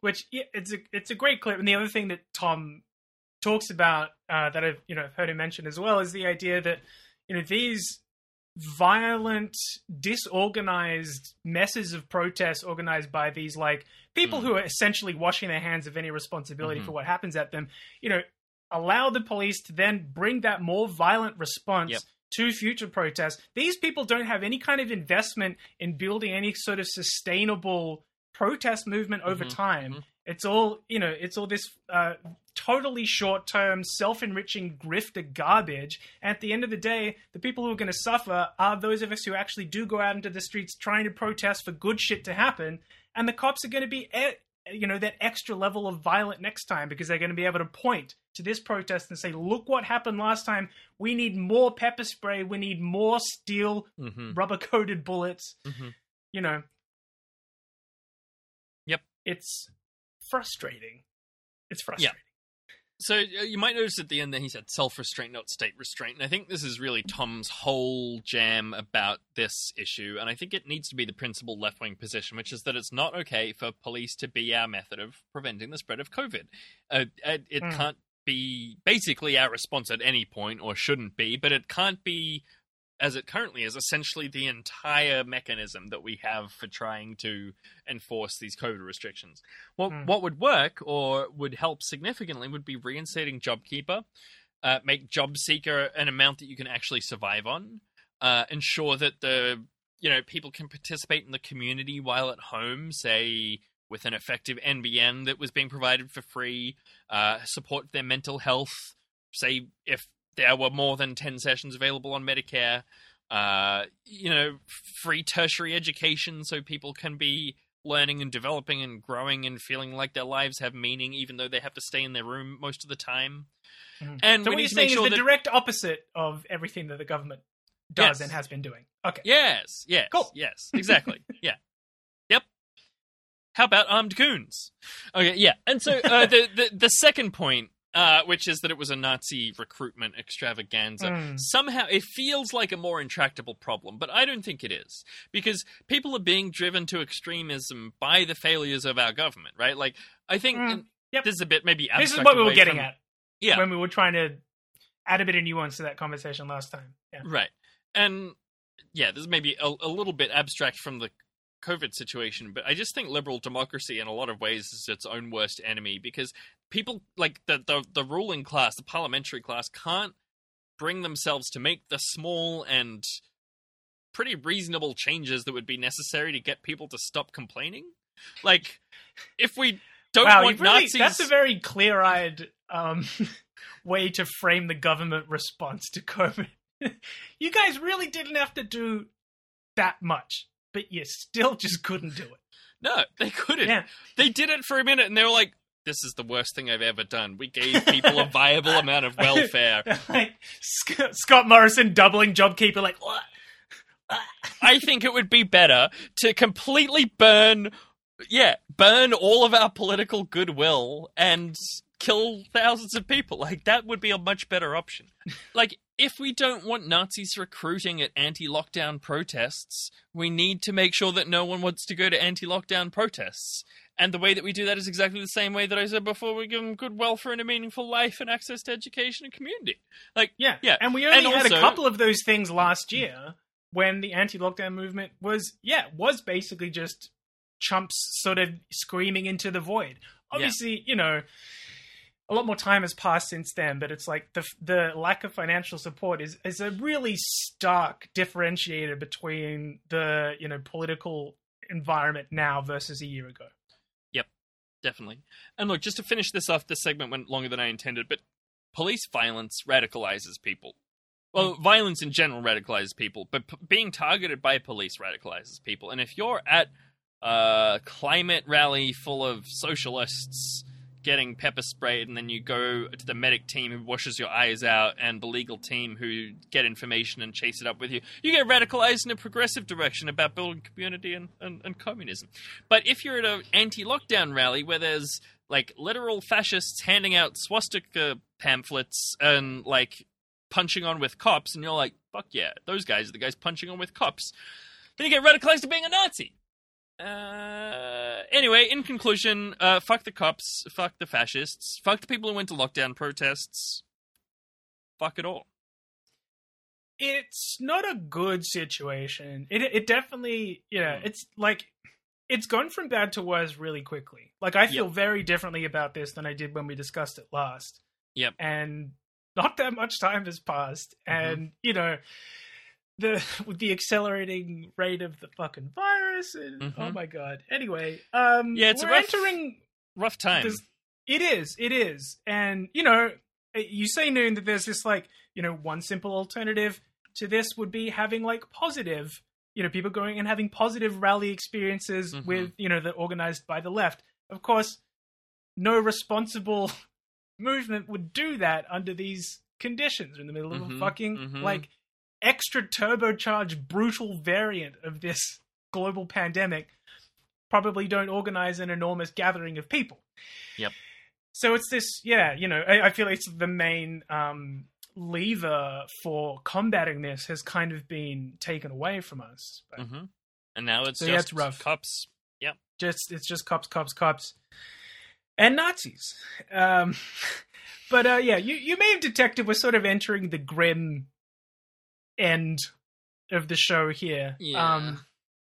Which yeah, it's a it's a great clip. And the other thing that Tom talks about uh, that I've you know heard him mention as well is the idea that you know these violent, disorganized messes of protests organized by these like people Mm. who are essentially washing their hands of any responsibility Mhm. for what happens at them. You know, allow the police to then bring that more violent response. Yep. To future protests, these people don't have any kind of investment in building any sort of sustainable protest movement over Mhm, time. mhm. It's all you know. It's all this uh, totally short-term, self-enriching grifter garbage. And at the end of the day, the people who are going to suffer are those of us who actually do go out into the streets trying to protest for good shit to happen. And the cops are going to be, you know, that extra level of violent next time because they're going to be able to point to this protest and say, "Look what happened last time. We need more pepper spray. We need more steel, Mm-hmm. rubber-coated bullets." Mhm. You know. Yep. It's frustrating. It's frustrating. So uh, you might notice at the end that he said self-restraint, not state restraint. And I think this is really Tom's whole jam about this issue. And I think it needs to be the principal left-wing position, which is that it's not okay for police to be our method of preventing the spread of COVID. Uh, it it Mm. can't be basically our response at any point, or shouldn't be, but it can't be as it currently is essentially the entire mechanism that we have for trying to enforce these COVID restrictions. What Mm. what would work or would help significantly would be reinstating JobKeeper, uh, make JobSeeker an amount that you can actually survive on, uh, ensure that the you know people can participate in the community while at home, say with an effective NBN that was being provided for free, uh, support their mental health. Say if there were more than 10 sessions available on Medicare, uh, you know, free tertiary education so people can be learning and developing and growing and feeling like their lives have meaning even though they have to stay in their room most of the time. Mhm. And so what you're saying make is the that direct opposite of everything that the government does Yes. and has been doing. Okay. Yes, yes, Cool. yes, [laughs] exactly. yeah, yep. How about armed goons? Okay, yeah. And so uh, the, the the second point, uh, which is that it was a Nazi recruitment extravaganza, Mm. somehow it feels like a more intractable problem, but I don't think it is because people are being driven to extremism by the failures of our government, right? Like I think Mm, yep. this is a bit maybe This is what we were getting from- at Yeah, when we were trying to add a bit of nuance to that conversation last time. Yeah. Right. And yeah, this may be a, a little bit abstract from the COVID situation, but I just think liberal democracy in a lot of ways is its own worst enemy because people like the, the the ruling class, the parliamentary class, can't bring themselves to make the small and pretty reasonable changes that would be necessary to get people to stop complaining. Like, if we don't wow, want really, Nazis, that's a very clear-eyed um, [laughs] way to frame the government response to COVID. [laughs] you guys really didn't have to do that much, but you still just couldn't do it. no, they couldn't. Yeah. They did it for a minute and they were like, this is the worst thing I've ever done. We gave people a viable [laughs] amount of welfare. [laughs] like Sc- Scott Morrison doubling JobKeeper, like what? I think it would be better to completely burn, yeah, burn all of our political goodwill and kill thousands of people. Like, that would be a much better option. Like, if we don't want Nazis recruiting at anti lockdown protests, we need to make sure that no one wants to go to anti lockdown protests. And the way that we do that is exactly the same way that I said before we give them good welfare and a meaningful life and access to education and community. Like, Yeah, yeah. And we only And had a couple of those things last year when the anti-lockdown movement was, yeah, was basically just chumps sort of screaming into the void. Obviously, you know, a lot more time has passed since then, but it's like the the lack of financial support is is a really stark differentiator between the you know political environment now versus a year ago. Yep, definitely. And look, just to finish this off, this segment went longer than I intended, but police violence radicalizes people. Well, hmm. violence in general radicalizes people, but p- being targeted by police radicalizes people. And if you're at a climate rally full of socialists getting pepper sprayed, and then you go to the medic team who washes your eyes out, and the legal team who get information and chase it up with you, you get radicalized in a progressive direction about building community and, and, and communism. But if you're at an anti-lockdown rally where there's like literal fascists handing out swastika pamphlets and like punching on with cops, and you're like, fuck yeah, those guys are the guys punching on with cops, then you get radicalized to being a Nazi. Uh, anyway, in conclusion, uh, fuck the cops, fuck the fascists, fuck the people who went to lockdown protests, fuck it all. it's not a good situation. It it definitely yeah, it's like it's gone from bad to worse really quickly. Like I feel Yep. very differently about this than I did when we discussed it last. Yep. And not that much time has passed and you know the with the accelerating rate of the fucking virus and oh Mhm. my god. Anyway, um Yeah, it's a we're rough- entering Rough time. It is. It is. And, you know, eh, you say, Noon, that there's this, like, you know, one simple alternative to this would be having, like, positive, you know, people going and having positive rally experiences Mhm. with, you know, the organized by the left. Of course, no responsible [laughs] movement would do that under these conditions. We're in the middle of a Mhm, fucking, mhm. like, extra turbocharged, brutal variant of this global pandemic. Probably don't organize an enormous gathering of people. Yep. so it's this, yeah, you know, I, I feel it's the main um, lever for combating this has kind of been taken away from us. But hmm And now it's So, just yeah, it's rough. cops. Yep. just it's just cops, cops, cops, and Nazis. Um, [laughs] but uh, yeah, you you may have detected we're sort of entering the grim end of the show here. Yeah. Um,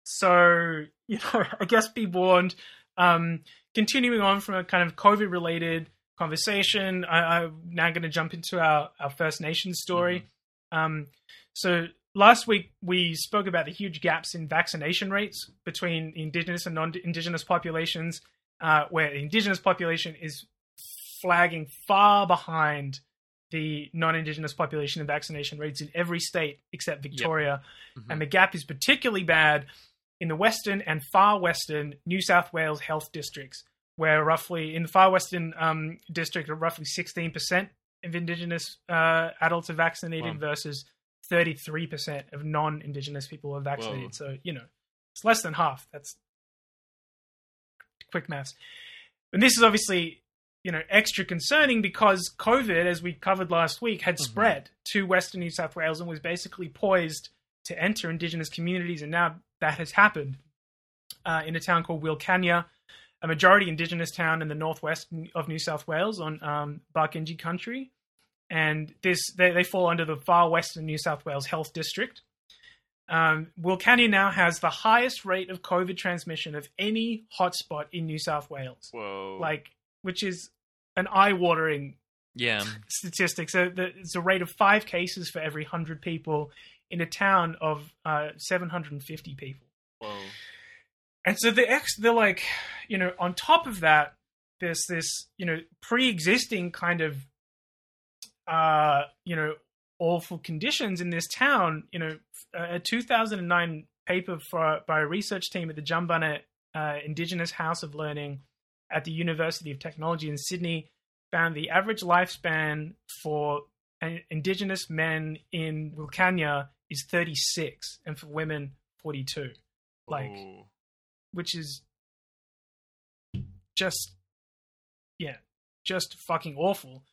so you know, [laughs] I guess be warned. Um, continuing on from a kind of COVID related conversation, I, I'm now going to jump into our our First Nations story. Um, so last week we spoke about the huge gaps in vaccination rates between indigenous and non-indigenous populations, uh, where the indigenous population is flagging far behind the non-indigenous population in vaccination rates in every state except Victoria, Mhm. and the gap is particularly bad in the western and far western New South Wales health districts, where roughly in the far western um, district, roughly 16% of indigenous uh, adults are vaccinated Wow. versus 33% of non-indigenous people are vaccinated. Whoa. So you know, it's less than half. That's quick maths. And this is obviously you know extra concerning because COVID, as we covered last week, had spread to Western New South Wales and was basically poised to enter Indigenous communities, and now that has happened uh, in a town called Wilcannia, a majority Indigenous town in the northwest of New South Wales on um, Barkindji country, and this they, they fall under the far western New South Wales Health District. Um, Wilcannia now has the highest rate of COVID transmission of any hotspot in New South Wales, Whoa. like which is an eye-watering yeah. statistic. So the, it's a rate of five cases for every hundred people in a town of uh, 750 people. Whoa. And so the ex, they're like, you know, on top of that, there's this, you know, pre-existing kind of, uh, you know, awful conditions in this town. You know, a 2009 paper for, by a research team at the Jumbunna uh, Indigenous House of Learning at the University of Technology in Sydney found the average lifespan for Indigenous men in Wilcannia is 36, and for women 42. Like, Whoa. which is just yeah, just fucking awful.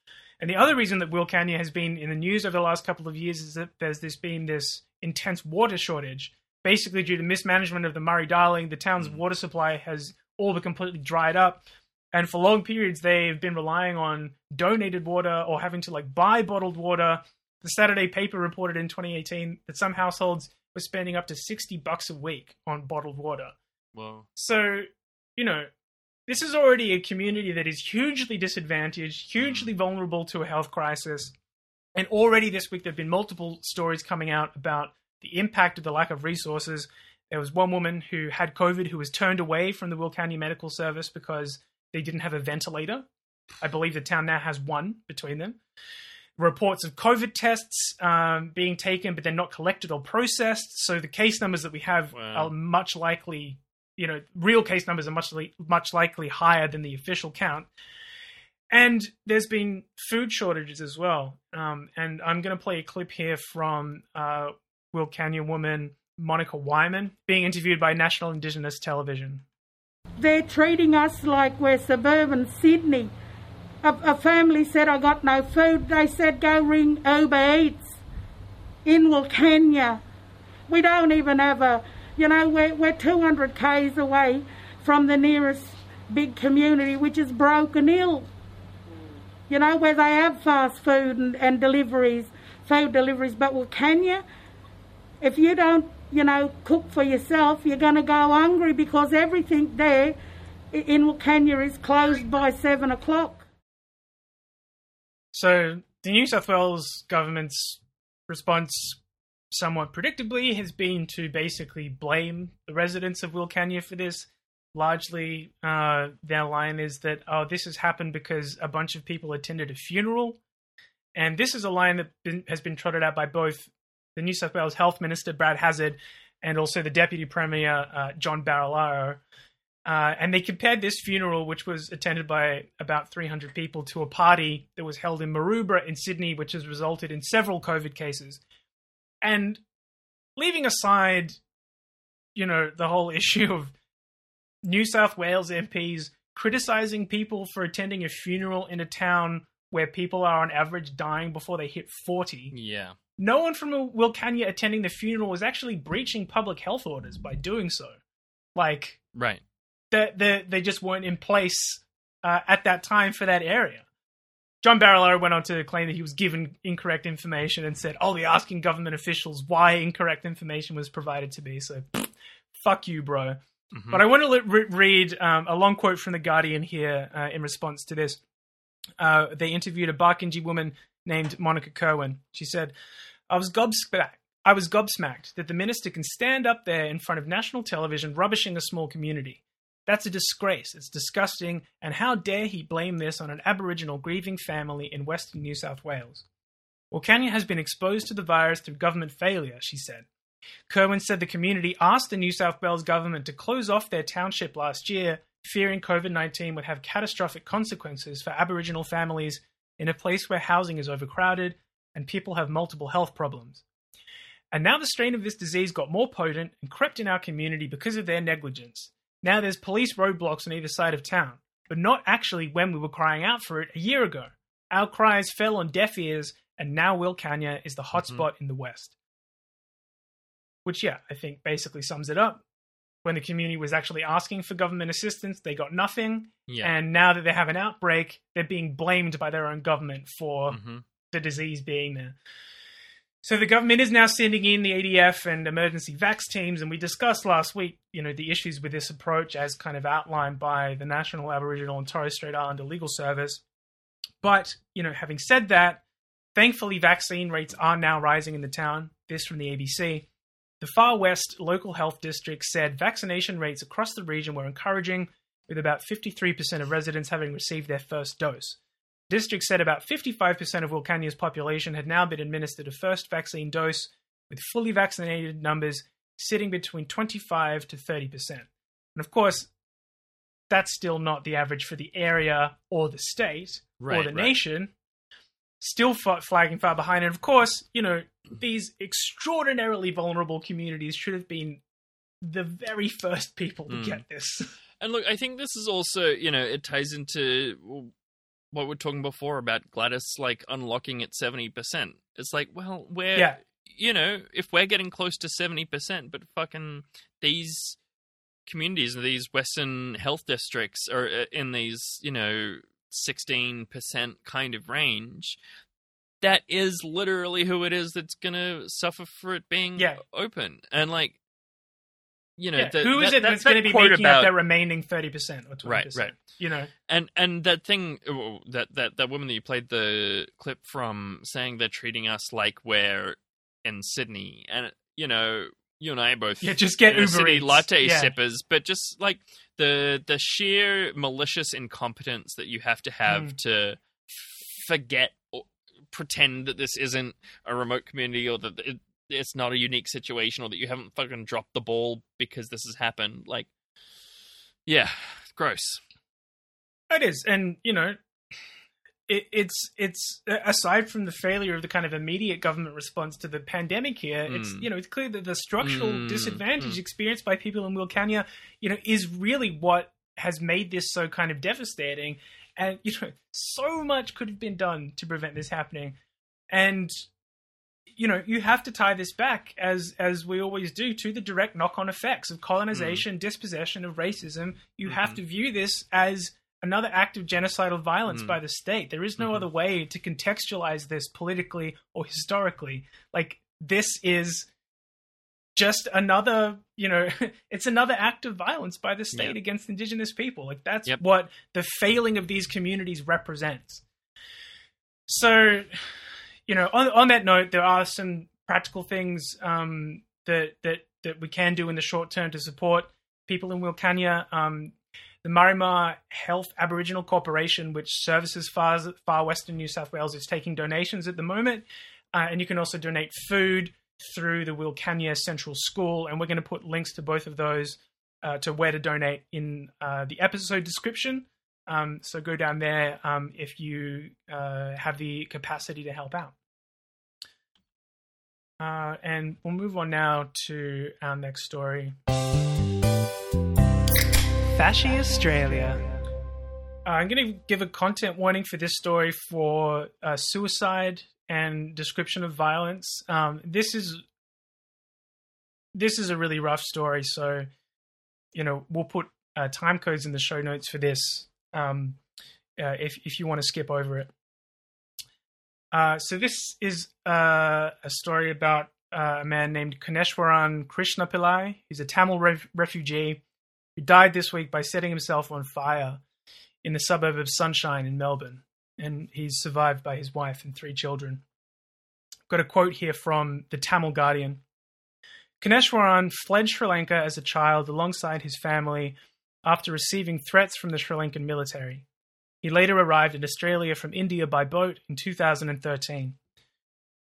And the other reason that Wilcannia has been in the news over the last couple of years is that there's this been this intense water shortage, basically due to mismanagement of the Murray Darling. The town's hmm. water supply has all but completely dried up, and for long periods they've been relying on donated water or having to like buy bottled water. The Saturday paper reported in 2018 that some households were spending up to 60 bucks a week on bottled water. Wow. So, you know, this is already a community that is hugely disadvantaged, hugely mm. vulnerable to a health crisis. And already this week, there have been multiple stories coming out about the impact of the lack of resources. There was one woman who had COVID who was turned away from the Wilcannia Medical Service because they didn't have a ventilator. I believe the town now has one between them. Reports of COVID tests um, being taken, but they're not collected or processed. So the case numbers that we have Wow. are much likely, you know, real case numbers are much li- much likely higher than the official count. And there's been food shortages as well. Um, and I'm going to play a clip here from uh, Wilcannia woman Monica Wyman being interviewed by National Indigenous Television. They're treating us like we're suburban Sydney. A, a family said, I got no food. They said, go ring Uber Eats in Wilcannia. We don't even have a, you know, we're, we're 200 k's away from the nearest big community, which is Broken Hill. You know, where they have fast food and, and deliveries, food deliveries. But Wilcannia, if you don't, you know, cook for yourself, you're going to go hungry because everything there in Wilcannia is closed by seven o'clock. So the New South Wales government's response, somewhat predictably, has been to basically blame the residents of Wilcannia for this. Largely, uh, their line is that oh, this has happened because a bunch of people attended a funeral, and this is a line that been, has been trotted out by both the New South Wales Health Minister Brad Hazzard and also the Deputy Premier uh, John Barilaro. Uh, and they compared this funeral, which was attended by about 300 people, to a party that was held in Maroubra in Sydney, which has resulted in several COVID cases. And leaving aside, you know, the whole [laughs] issue of New South Wales MPs criticizing people for attending a funeral in a town where people are on average dying before they hit 40. Yeah. No one from Wilcannia attending the funeral was actually breaching public health orders by doing so. Like, Right. they, they, they just weren't in place uh, at that time for that area. John Barilaro went on to claim that he was given incorrect information and said, I'll be asking government officials why incorrect information was provided to me. So, fuck you, bro. Mhm. But I want to re- read um, a long quote from The Guardian here uh, in response to this. Uh, they interviewed a Barkindji woman named Monica Kerwin. She said, I was gobsmacked. I was gobsmacked that the minister can stand up there in front of national television rubbishing a small community. That's a disgrace. It's disgusting. And how dare he blame this on an Aboriginal grieving family in Western New South Wales? Wilcannia has been exposed to the virus through government failure, she said. Kerwin said the community asked the New South Wales government to close off their township last year, fearing COVID 19 would have catastrophic consequences for Aboriginal families in a place where housing is overcrowded and people have multiple health problems. And now the strain of this disease got more potent and crept in our community because of their negligence. Now there's police roadblocks on either side of town, but not actually when we were crying out for it a year ago. Our cries fell on deaf ears, and now Wilcannia is the hotspot in the West. Which, yeah, I think basically sums it up. When the community was actually asking for government assistance, they got nothing. Yeah. And now that they have an outbreak, they're being blamed by their own government for Mhm. The disease being there. So the government is now sending in the ADF and emergency vax teams, and we discussed last week, you know, the issues with this approach as kind of outlined by the National Aboriginal and Torres Strait Islander Legal Service. But, you know, having said that, thankfully vaccine rates are now rising in the town. This from the ABC. The Far West Local Health District said vaccination rates across the region were encouraging, with about 53% of residents having received their first dose. District said about 55% of Wilcannia's population had now been administered a first vaccine dose, with fully vaccinated numbers sitting between 25 to 30%. And of course, that's still not the average for the area or the state or the right. nation. Still flagging far behind. And of course, you know, these extraordinarily vulnerable communities should have been the very first people to Mm. get this. [laughs] And look, I think this is also, you know, it ties into what we're talking before about Gladys like unlocking at 70%. It's like, well, we're, Yeah. you know, if we're getting close to 70%, but fucking these communities, and these Western health districts are uh, in these, you know, 16% kind of range, that is literally who it is that's to suffer for it being Yeah. open. And like, you know, Yeah, the- who is that- it that- that's going to be making about- up their remaining 30% or 20%? Right, right. You know? and and that thing uh, that that that woman that you played the clip from saying they're treating us like we're in Sydney, and you know you and I both Yeah, just get Uber City Eats. latte Yeah. sippers, but just like the the sheer malicious incompetence that you have to have Mm. to forget or pretend that this isn't a remote community or that it's not a unique situation or that you haven't fucking dropped the ball because this has happened. Like, yeah, gross. It is, and you know, it, it's it's aside from the failure of the kind of immediate government response to the pandemic here, it's Mm. you know it's clear that the structural Mm, disadvantage mm. experienced by people in Wilcannia, you know, is really what has made this so kind of devastating. And you know, so much could have been done to prevent this happening, and you know you have to tie this back as as we always do to the direct knock-on effects of colonization mm-hmm. dispossession of racism. You have mm-hmm. to view this as another act of genocidal violence Mm. by the state. There is no mm-hmm. other way to contextualize this politically or historically. Like this is just another you know [laughs] it's another act of violence by the state Yeah. against indigenous people. Like that's Yep. what the failing of these communities represents. So you know, on on that note, there are some practical things um, that that that we can do in the short term to support people in Wilcannia. Um, the Maari Ma Health Aboriginal Corporation, which services far far western New South Wales, is taking donations at the moment, uh, and you can also donate food through the Wilcannia Central School, and we're going to put links to both of those uh, to where to donate in uh, the episode description. Um, so go down there um, if you uh, have the capacity to help out. Uh, and we'll move on now to our next story. Fashy Australia. uh, I'm going to give a content warning for this story for uh, suicide and description of violence. Um, this is this is a really rough story, so you know we'll put uh, time codes in the show notes for this um, uh, if if you want to skip over it. Uh, so this is uh, a story about uh, a man named Kaneshwaran Krishna Pillai. He's a Tamil ref- refugee who died this week by setting himself on fire in the suburb of Sunshine in Melbourne, and he's survived by his wife and three children. I've Got a quote here from the Tamil Guardian. Kaneshwaran fled Sri Lanka as a child alongside his family after receiving threats from the Sri Lankan military. He later arrived in Australia from India by boat in 2013.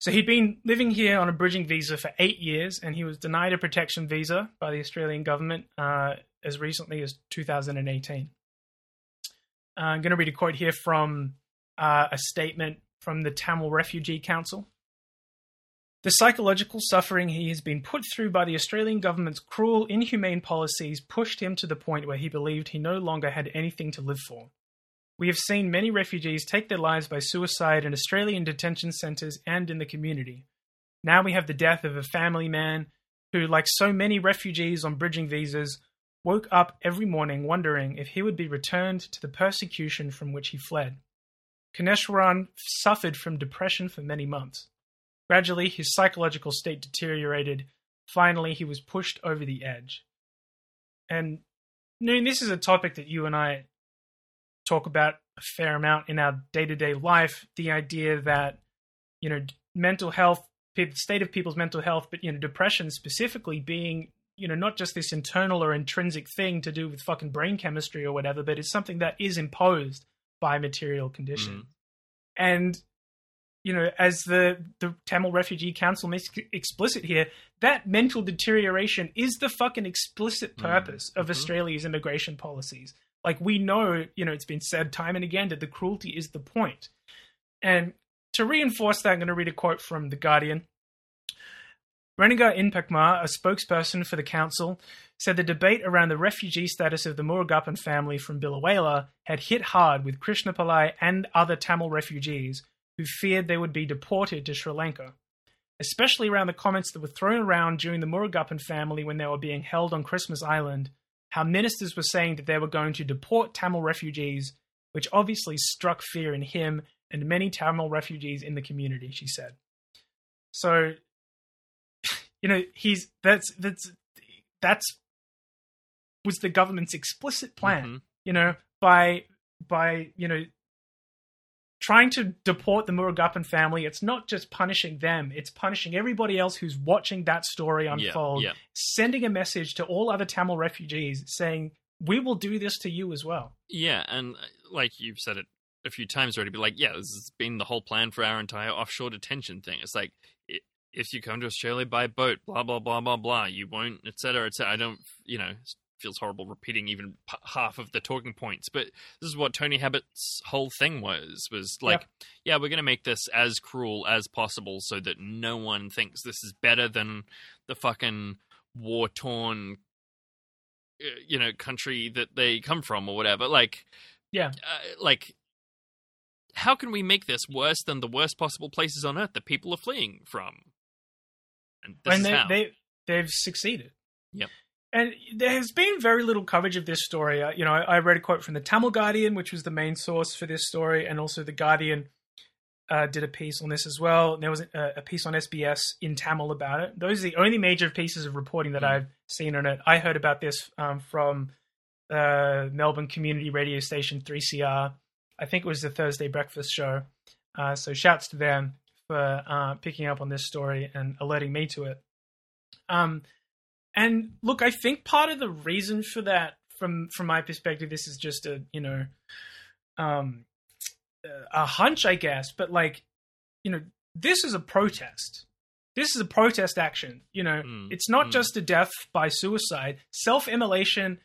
So he'd been living here on a bridging visa for eight years, and he was denied a protection visa by the Australian government uh, as recently as 2018. Uh, I'm going to read a quote here from uh, a statement from the Tamil Refugee Council. The psychological suffering he has been put through by the Australian government's cruel, inhumane policies pushed him to the point where he believed he no longer had anything to live for. We have seen many refugees take their lives by suicide in Australian detention centres and in the community. Now we have the death of a family man who, like so many refugees on bridging visas, woke up every morning wondering if he would be returned to the persecution from which he fled. Kaneshwaran suffered from depression for many months. Gradually, his psychological state deteriorated. Finally, he was pushed over the edge. And Noon, this is a topic that you and I talk about a fair amount in our day to day life. The idea that, you know, mental health, the state of people's mental health, but, you know, depression specifically being, you know, not just this internal or intrinsic thing to do with fucking brain chemistry or whatever, but it's something that is imposed by material conditions. Mm-hmm. And you know, as the the Tamil Refugee Council makes explicit here, that mental deterioration is the fucking explicit mm. purpose of mm-hmm. Australia's immigration policies. Like we know, you know, it's been said time and again that the cruelty is the point. And to reinforce that, I'm going to read a quote from The Guardian. Renuka Inpakumar, a spokesperson for the council, said the debate around the refugee status of the Murugappan family from Biloela had hit hard with Krishna Pillai and other Tamil refugees who feared they would be deported to Sri Lanka, especially around the comments that were thrown around during the Murugappan family when they were being held on Christmas Island, how ministers were saying that they were going to deport Tamil refugees, which obviously struck fear in him and many Tamil refugees in the community, she said. So, [laughs] you know, he's that's that's that's was the government's explicit plan, mm-hmm. you know, by by you know trying to deport the Murugappan family, it's not just punishing them, it's punishing everybody else who's watching that story unfold, yeah. sending a message to all other Tamil refugees saying, we will do this to you as well. Yeah, and uh, like you've said it a few times already, but like, yeah, this has been the whole plan for our entire offshore detention thing. It's like, if you come to Australia by boat, blah, blah, blah, blah, blah, you won't, et cetera, et cetera. I don't, you know, feels horrible repeating even p- half of the talking points, but this is what Tony Abbott's whole thing was, was like, yeah, we're going to make this as cruel as possible so that no one thinks this is better than the fucking war-torn uh, you know country that they come from or whatever like Yeah. uh, like how can we make this worse than the worst possible places on earth that people are fleeing from and and they, they, they've succeeded. Yep. And there has been very little coverage of this story. Uh, You know, I, I read a quote from the Tamil Guardian, which was the main source for this story, and also the Guardian uh, did a piece on this as well. And there was a, a piece on SBS in Tamil about it. Those are the only major pieces of reporting that I've seen on it. I heard about this um, from uh, Melbourne community radio station 3CR. I think it was the Thursday breakfast show. Uh, so shouts to them for uh, picking up on this story and alerting me to it. Um, and look, I think part of the reason for that, from from my perspective, this is just a you know, um, a hunch, I guess. But like, you know, this is a protest. This is a protest action. You know, it's not just a death by suicide. Self-immolation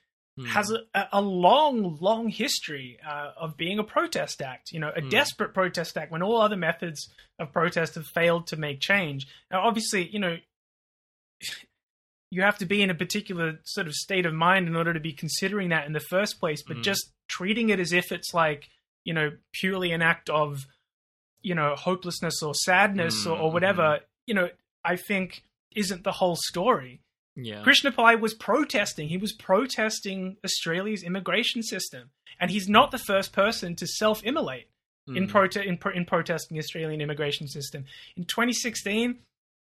has a, a long, long history uh, of being a protest act. You know, a Hmm. desperate protest act when all other methods of protest have failed to make change. Now, obviously, you know, you have to be in a particular sort of state of mind in order to be considering that in the first place. But Mm. just treating it as if it's like you know purely an act of you know hopelessness or sadness or, or whatever, you know, I think isn't the whole story. Yeah. Krishna Pai was protesting. He was protesting Australia's immigration system, and he's not the first person to self-immolate in, Mm. prote- in, pro- in protesting the Australian immigration system. In 2016,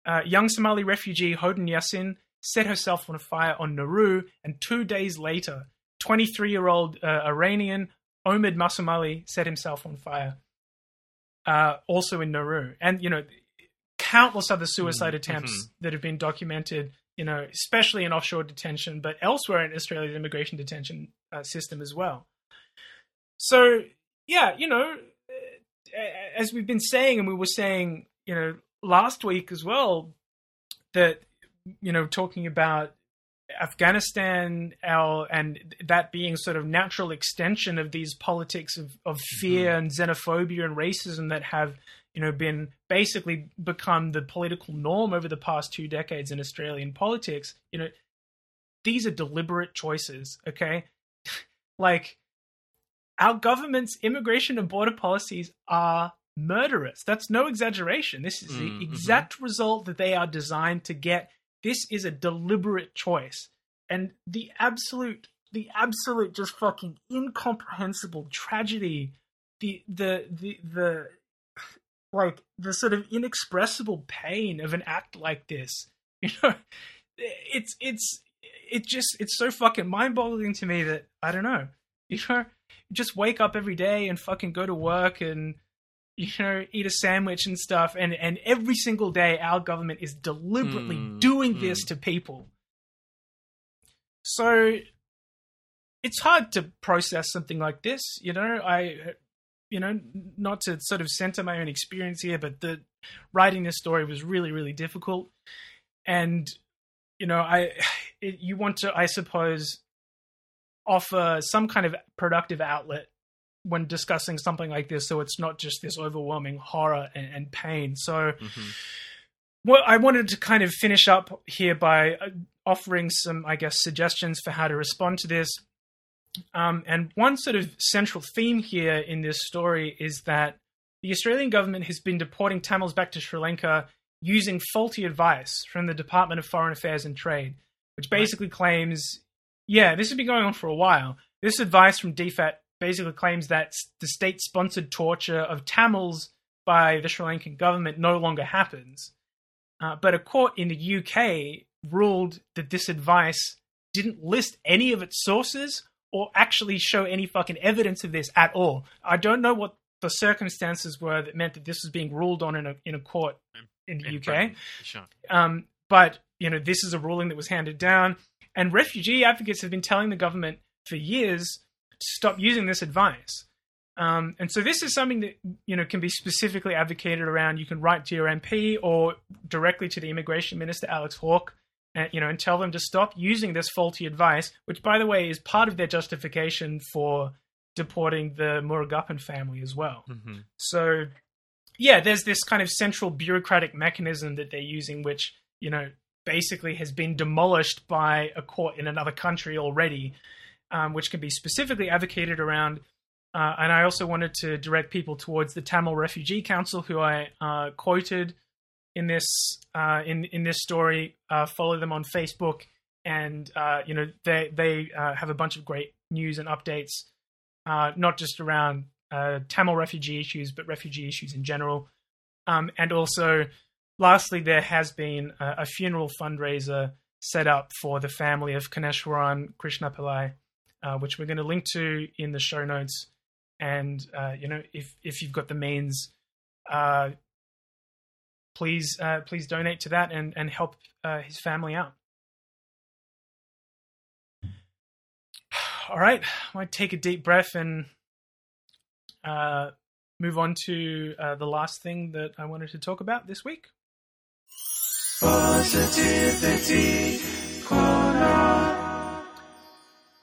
uh, young Somali refugee Hoden Yassin set herself on fire on Nauru, and two days later, 23-year-old uh, Iranian Omid Masoumali set himself on fire, uh, also in Nauru. And you know, countless other suicide Mm, attempts mhm. that have been documented. You know, especially in offshore detention, but elsewhere in Australia's immigration detention uh, system as well. So yeah, you know, as we've been saying, and we were saying, you know, last week as well, that you know, talking about Afghanistan, our and that being sort of natural extension of these politics of, of fear and xenophobia and racism that have you know been basically become the political norm over the past two decades in Australian politics. You know, these are deliberate choices. Okay, [laughs] like our government's immigration and border policies are murderous. That's no exaggeration. This is Mm, the exact result that they are designed to get. This is a deliberate choice. And the absolute the absolute just fucking incomprehensible tragedy, the the the the like the sort of inexpressible pain of an act like this. [laughs] You know, it's it's it just it's so fucking mind-boggling to me that I don't know. [laughs] You know, just wake up every day and fucking go to work and you know eat a sandwich and stuff and and every single day our government is deliberately Mm, doing this mm. to people. So it's hard to process something like this you know? I you know not to sort of center my own experience here but the writing this story was really really difficult. And you know i [sighs] it, you want to i suppose offer some kind of productive outlet when discussing something like this so it's not just this overwhelming horror and, and pain so Mhm. well, I wanted to kind of finish up here by uh, offering some, I guess, suggestions for how to respond to this. Um, and one sort of central theme here in this story is that the Australian government has been deporting Tamils back to Sri Lanka using faulty advice from the Department of Foreign Affairs and Trade, which basically claims, yeah, this has been going on for a while. This advice from DFAT basically claims that the state sponsored torture of Tamils by the Sri Lankan government no longer happens. Uh, but a court in the UK ruled that this advice didn't list any of its sources or actually show any fucking evidence of this at all. I don't know what the circumstances were that meant that this was being ruled on in a in a court in the In UK. Britain, Sure. Um, but you know, this is a ruling that was handed down, and refugee advocates have been telling the government for years stop using this advice. Um, and so this is something that you know can be specifically advocated around. You can write to your MP or directly to the immigration minister, Alex Hawke, and you know, and tell them to stop using this faulty advice. Which, by the way, is part of their justification for deporting the Murugappan family as well. Mhm. So, yeah, there's this kind of central bureaucratic mechanism that they're using, which, you know, basically has been demolished by a court in another country already, um, which can be specifically advocated around. Uh, and I also wanted to direct people towards the Tamil Refugee Council, who I uh, quoted in this uh, in in this story. Uh, follow them on Facebook, and uh, you know they they uh, have a bunch of great news and updates not just around Tamil refugee issues, but refugee issues in general. Um, and also, lastly, there has been a, a funeral fundraiser set up for the family of Kaneshwaran Krishna Pillai, uh, which we're going to link to in the show notes. And uh, you know, if if you've got the means, uh, please uh, please donate to that and and help uh, his family out. [sighs] All right, I might take a deep breath and uh, move on to uh, the last thing that I wanted to talk about this week. Positivity Corner.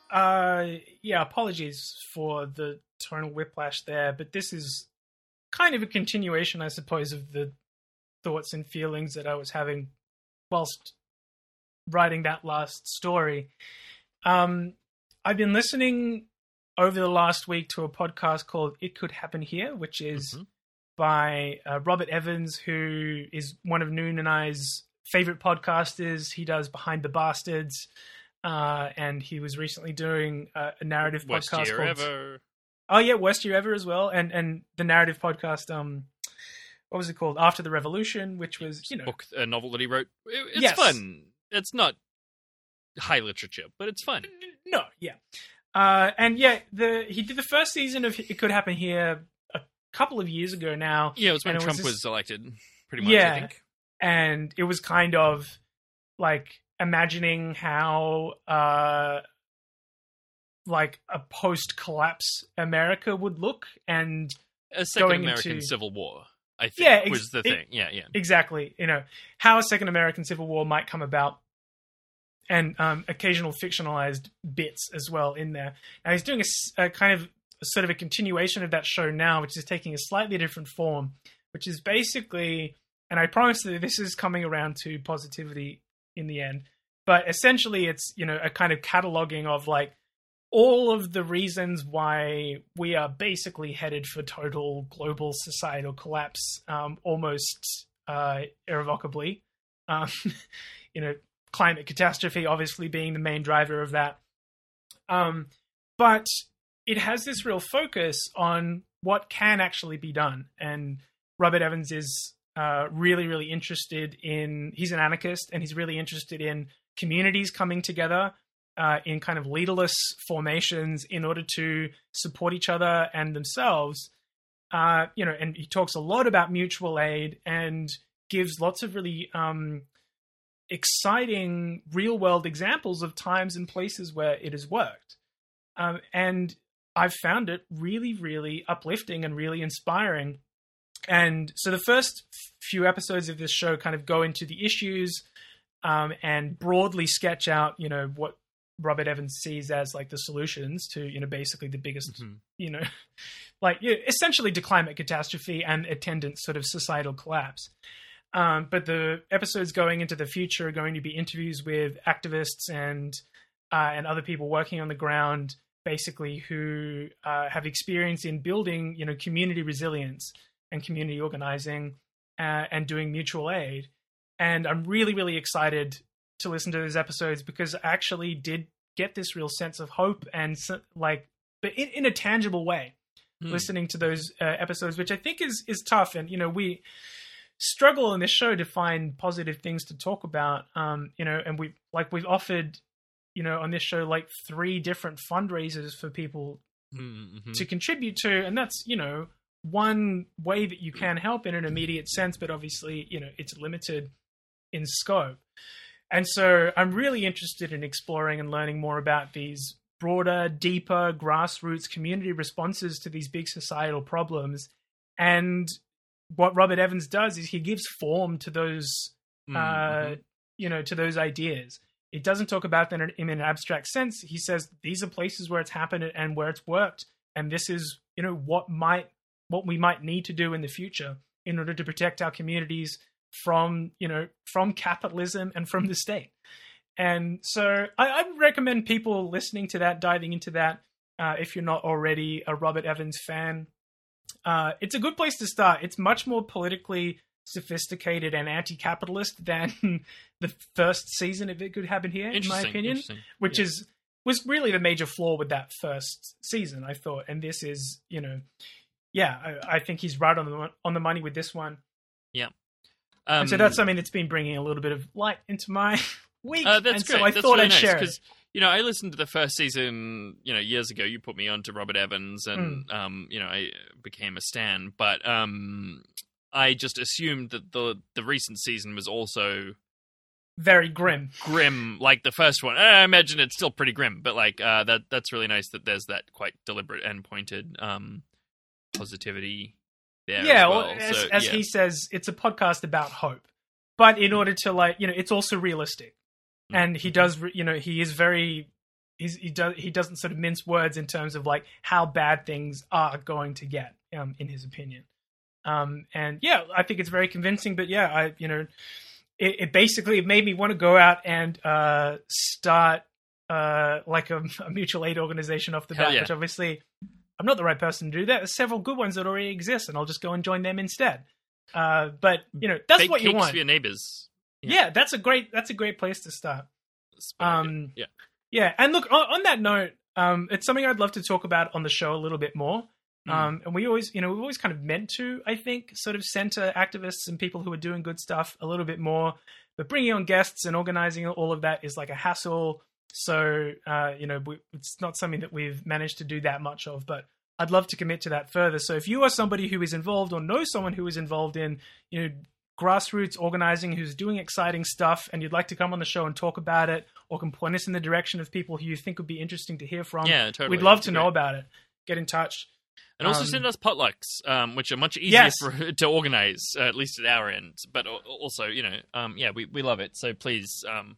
Uh, yeah, apologies for the tonal whiplash there, but this is kind of a continuation, I suppose, of the thoughts and feelings that I was having whilst writing that last story. Um, I've been listening over the last week to a podcast called It Could Happen Here, which is Mm-hmm. by uh, Robert Evans, who is one of Noon and I's favorite podcasters. He does Behind the Bastards, uh, and he was recently doing uh, a narrative Worst podcast year called ever. Oh yeah, Worst Year Ever as well, and and the narrative podcast. Um, what was it called? After the Revolution, which was you know book, a novel that he wrote. It- It's Yes. fun. It's not high literature, but it's fun. No, yeah. Uh, and yeah, the he did the first season of It Could Happen Here a couple of years ago now. Yeah, it was when Trump this- was elected, pretty much. yeah, I think. and it was kind of like imagining how uh, like a post-collapse America would look, and A second going American into- Civil War. I think Yeah, ex- was the it- thing. yeah, yeah. exactly you know how a second american civil war might come about and um, occasional fictionalized bits as well in there now he's doing a kind of sort of a continuation of that show now which is taking a slightly different form which is basically and i promise that this is coming around to positivity in the end but essentially it's you know a kind of cataloging of like all of the reasons why we are basically headed for total global societal collapse um, almost uh, irrevocably. Um, [laughs] you know, climate catastrophe obviously being the main driver of that. Um, but it has this real focus on what can actually be done. And Robert Evans is uh, really, really interested in, he's an anarchist and he's really interested in communities coming together uh, in kind of leaderless formations in order to support each other and themselves. Uh, you know, and he talks a lot about mutual aid and gives lots of really um, exciting real world examples of times and places where it has worked. Um, and I've found it really, really uplifting and really inspiring. And so the first few episodes of this show kind of go into the issues um, and broadly sketch out, you know, what Robert Evans sees as like the solutions to, you know, basically the biggest, you know, [laughs] like yeah, essentially to climate catastrophe and attendant sort of societal collapse. Um, but the episodes going into the future are going to be interviews with activists and uh, and other people working on the ground, basically who uh, have experience in building, you know, community resilience and community organizing uh, and doing mutual aid. And I'm really, really excited to listen to those episodes because I actually did get this real sense of hope and like, but in, in a tangible way, Hmm. listening to those uh, episodes, which I think is is tough. And you know, we struggle in this show to find positive things to talk about. Um, you know, and we like we've offered, you know, on this show like three different fundraisers for people Mhm. to contribute to, and that's you know one way that you can help in an immediate sense, but obviously you know it's limited in scope. And so I'm really interested in exploring and learning more about these broader, deeper, grassroots community responses to these big societal problems. And what Robert Evans does is he gives form to those, uh, Mhm. you know, to those ideas. It doesn't talk about them in an abstract sense. He says these are places where it's happened and where it's worked, and this is, you know, what might, what we might need to do in the future in order to protect our communities from, you know, from capitalism and from the state. And so I, I recommend people listening to that, diving into that, uh, if you're not already a Robert Evans fan. Uh, it's a good place to start. It's much more politically sophisticated and anti-capitalist than [laughs] the first season of It Could Happen Here, in my opinion, which Yeah. is was really the major flaw with that first season. I thought, and this is, you know, yeah, I, I think he's right on the on the money with this one. Yeah. and so Um, that's something that's been bringing a little bit of light into my [laughs] week. Uh, that's and great. so I that's thought really I'd nice share it. because you know I listened to the first season. You know, years ago, you put me on to Robert Evans, and Hmm. um, you know, I became a stan. But um, I just assumed that the the recent season was also Very grim. grim, like the first one. I imagine it's still pretty grim, but like uh, that that's really nice that there's that quite deliberate and pointed um, positivity there. yeah, as, well, as, So, as yeah. he says, it's a podcast about hope, but in order to like, you know, it's also realistic, Mm-hmm. and he does, you know, he is very, he's, he does, he doesn't sort of mince words in terms of like how bad things are going to get, um, in his opinion. Um, and yeah, I think it's very convincing. But yeah, I, you know, it, it basically made me want to go out and uh, start uh, like a, [laughs] a mutual aid organization off the Hell bat, yeah. which obviously I'm not the right person to do that. There's several good ones that already exist, and I'll just go and join them instead. Uh, but you know, that's Bake what you want. for your neighbors. yeah. that's a great that's a great place to start. Um, yeah. yeah, and look on, on that note, um, it's something I'd love to talk about on the show a little bit more. Mm. Um, and we always, you know, we've always kind of meant to, I think, sort of center activists and people who are doing good stuff a little bit more. But bringing on guests and organizing all of that is like a hassle. So, uh, you know, we, it's not something that we've managed to do that much of. But I'd love to commit to that further. So, if you are somebody who is involved or know someone who is involved in, you know, grassroots organizing who's doing exciting stuff and you'd like to come on the show and talk about it or can point us in the direction of people who you think would be interesting to hear from Yeah, totally. we'd love That'd to be know about it get in touch And also Um, send us potlucks, um, which are much easier Yes. for, [laughs] to organize, uh, at least at our end. But also, you know, um, yeah, we, we love it. So please, um,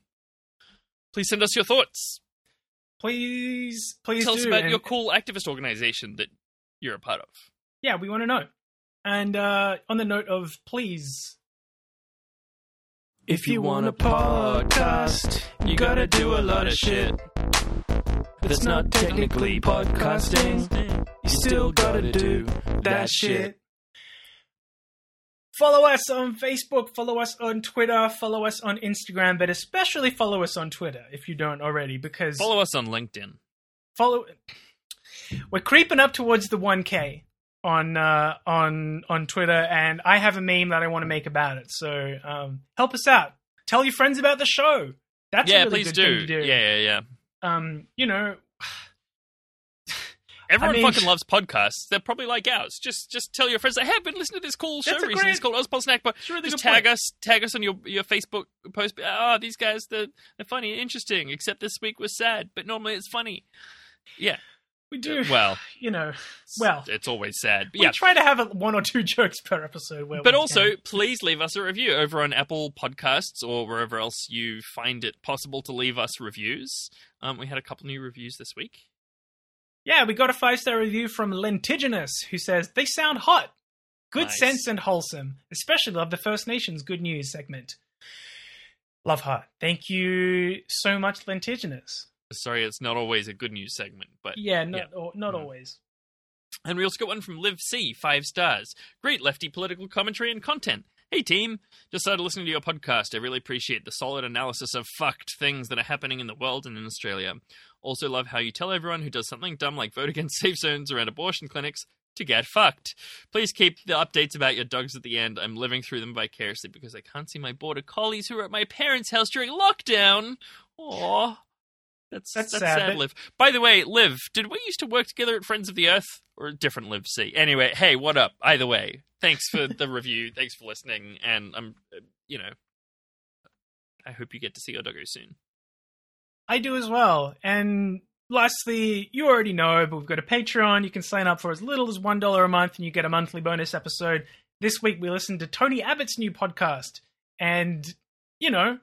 please send us your thoughts. please please Tell do us about and- your cool activist organization that you're a part of. yeah we want to know and uh on the note of please If you want a podcast, you gotta do a lot of shit. That's not technically podcasting. You still gotta do that shit. Follow us on facebook follow us on twitter follow us on instagram but especially follow us on twitter if you don't already because Follow us on LinkedIn. follow we're creeping up towards the 1k on uh on on twitter and i have a meme that i want to make about it so um help us out tell your friends about the show that's yeah, a really please good do. do Yeah, yeah, yeah. um you know Everyone I mean- fucking loves podcasts. They're probably like ours. Just just tell your friends, hey, I've been listening to this cool show recently. great- It's called Ozpol Snack Bar. a really Just tag point. us, tag us on your your Facebook post. Oh, these guys, they're, they're funny and interesting. Except this week was sad, but normally it's funny. Yeah. we do Well, [sighs] you know well it's always sad. But we yeah. try to have a, one or two [laughs] jokes per episode where But also, can. please leave us a review over on Apple Podcasts or wherever else you find it possible to leave us reviews. Um, we had a couple new reviews this week. Yeah we got a five star review from lentiginous who says they sound hot good Nice. sense and wholesome especially love the first nations good news segment love heart thank you so much lentiginous Sorry, it's not always a good news segment, but yeah not, Or, not Mm. always And we also got one from Liv C, five stars. Great lefty political commentary and content. Hey team, just started listening to your podcast. I really appreciate the solid analysis of fucked things that are happening in the world and in Australia. Also love how you tell everyone who does something dumb like vote against safe zones around abortion clinics to get fucked. Please keep the updates about your dogs at the end. I'm living through them vicariously because I can't see my border collies who are at my parents' house during lockdown. Aww. That's, That's that's, sad, sad, Liv. By the way, Liv, did we used to work together at Friends of the Earth or different Liv C? Anyway, hey, what up? Either way, thanks for the [laughs] review. Thanks for listening, and I'm, uh, you know, I hope you get to see your doggo soon. I do as well. And lastly, you already know, but we've got a Patreon. You can sign up for as little as $1 a month and you get a monthly bonus episode. This week we listened to Tony Abbott's new podcast. And, you know,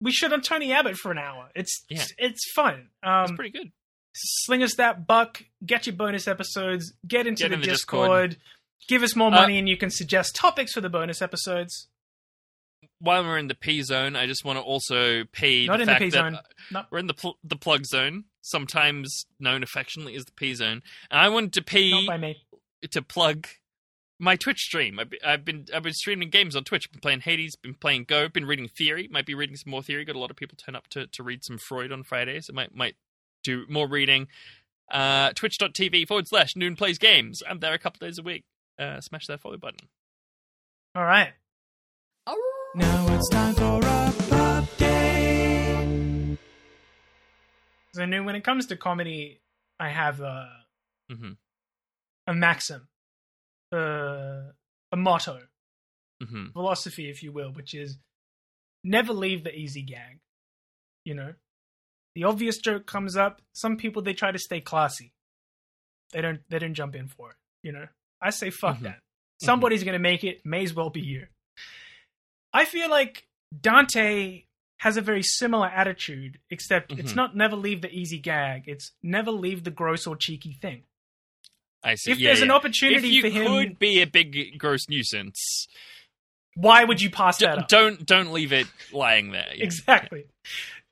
we shit on Tony Abbott for an hour. It's Yeah. it's fun. Um, It's pretty good. sling us that buck, get your bonus episodes, get into Get the, in the Discord, Discord. give us more Uh, money, and you can suggest topics for the bonus episodes. While we're in the P zone, I just want to also pay Not the in the fact P that zone. No. we're in the pl- the plug zone, sometimes known affectionately as the P zone, and I wanted to pay Not by me. to plug my Twitch stream. I've been, I've been I've been streaming games on Twitch. Been playing Hades. Been playing Go. Been reading Theory. Might be reading some more Theory. Got a lot of people turn up to, to read some Freud on Fridays. I might might do more reading. Uh, Twitch.tv forward slash Noon Plays Games. I'm there a couple days a week. Uh, smash that follow button. All right. Now it's time for a update. So, I knew when it comes to comedy, I have a, Mm-hmm. a maxim, uh, a motto, Mm-hmm. philosophy, if you will, which is never leave the easy gag. You know, the obvious joke comes up. Some people they try to stay classy. They don't. They don't jump in for it. You know, I say fuck Mhm. that. Somebody's gonna make it. May as well be you. I feel like Dante has a very similar attitude, except it's Mhm. not never leave the easy gag. It's never leave the gross or cheeky thing. I see. If Yeah, there's an opportunity for him- could be a big gross nuisance, Why would you pass that up? Don't don't leave it lying there. Yeah. Exactly.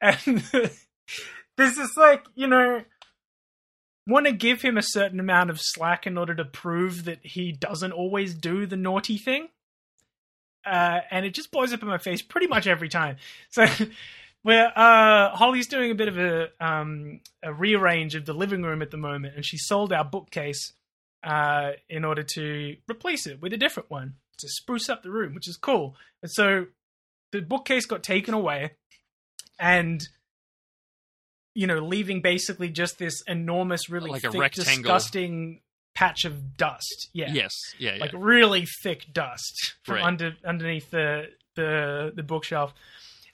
And [laughs] there's this like, you know, want to give him a certain amount of slack in order to prove that he doesn't always do the naughty thing. Uh, and it just blows up in my face pretty much every time. [laughs] So, where uh, Holly's doing a bit of a um, a rearrange of the living room at the moment, and she sold our bookcase uh, in order to replace it with a different one to spruce up the room, which is cool. And so the bookcase got taken away, and you know, leaving basically just this enormous, really Like a thick, rectangle. disgusting patch of dust. Yeah, Yes. Yeah. yeah. like really thick dust from Right. under underneath the the the bookshelf.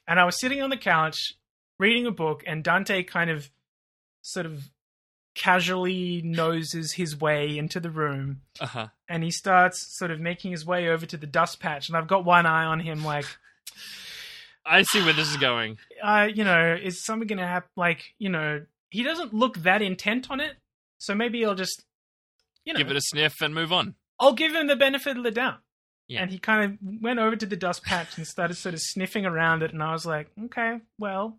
And I was sitting on the couch reading a book, and Dante kind of sort of casually noses his way into the room, uh huh. and he starts sort of making his way over to the dust patch. And I've got one eye on him, like, [laughs] I see where this is going. [sighs] uh, you know, is something going to happen? Like, you know, he doesn't look that intent on it, so maybe he'll just, you know, Give it a sniff and move on. I'll give him the benefit of the doubt. Yeah. And he kind of went over to the dust patch and started sort of sniffing around it. And I was like, okay, well,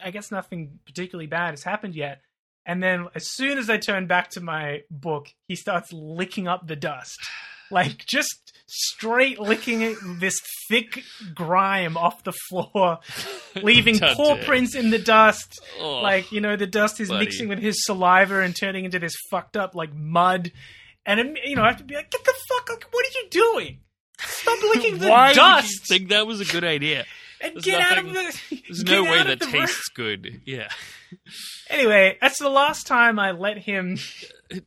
I guess nothing particularly bad has happened yet. And then as soon as I turn back to my book, he starts licking up the dust. Like just straight licking it, this thick grime off the floor, [laughs] leaving paw prints in the dust. Oh, like, you know, the dust is mixing with his saliva and turning into this fucked up, like, mud. And, you know, I have to be like, get the fuck, like, what are you doing? Stop [laughs] licking the Why would you think that was a good idea? and there's get out of nothing- the. There's no way that the room. tastes good. Yeah. Anyway, that's the last time I let him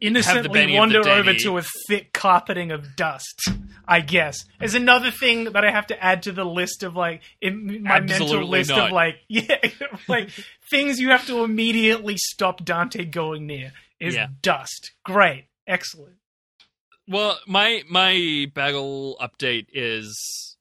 innocently Benny of the wander over to a thick carpeting of dust. I guess is another thing that I have to add to the list of like in my mental list not. of like [laughs] yeah like things you have to immediately stop Dante going near is Yeah. dust. Great, excellent. Well, my my Bagel update is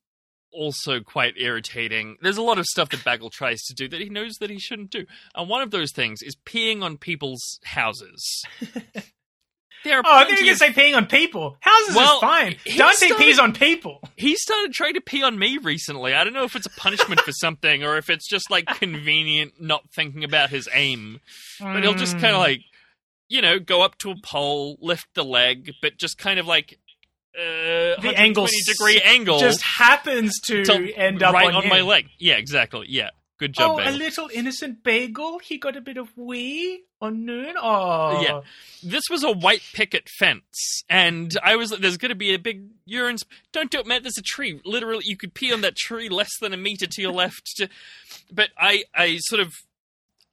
also quite irritating. There's a lot of stuff that Bagel tries to do that he knows that he shouldn't do. And one of those things is peeing on people's houses. [laughs] there are Oh, I think you of- can say peeing on people. Houses Well, is fine. Dante started- pees on people. he started trying to pee on me recently. I don't know if it's a punishment for something or if it's just like convenient not thinking about his aim. But he'll just Mm. kind of like, you know, go up to a pole, lift the leg, but just kind of like uh, the angle 120 degree angle just happens to, to end up right on, on, my leg. Yeah, exactly. Yeah, good job, oh, a little innocent bagel. He got a bit of wee on noon. Oh, Yeah. This was a white picket fence, and I was like, "There's going to be a big urine. Sp- Don't do it, man. There's a tree. Literally, you could pee on that tree less than a meter to your left." To- But I, I sort of,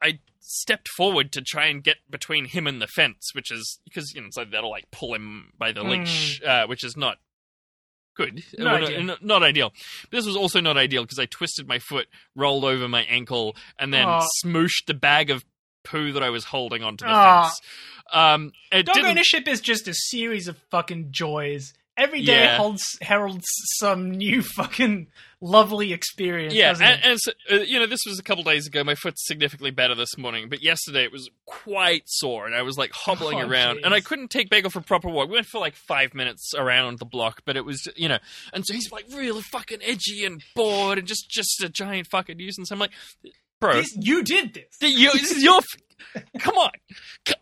I stepped forward to try and get between him and the fence, which is because you know, so that'll like pull him by the leash, uh, which is not good. Not Well, not, not ideal. This was also not ideal because I twisted my foot, rolled over my ankle, and then Aw. smooshed the bag of poo that I was holding onto the Aw. fence. Um, Dog ownership is just a series of fucking joys. Every day Yeah. holds heralds some new fucking lovely experience. Yeah, and, and so, uh, you know, this was a couple days ago. My foot's significantly better this morning, but yesterday it was quite sore, and I was like hobbling Oh, around, and I couldn't take Bagel for a proper walk. We went for like five minutes around the block, but it was, you know, and so he's like really fucking edgy and bored, and just just a giant fucking nuisance. I'm like, bro, This- you did this. You, this is your. Come on,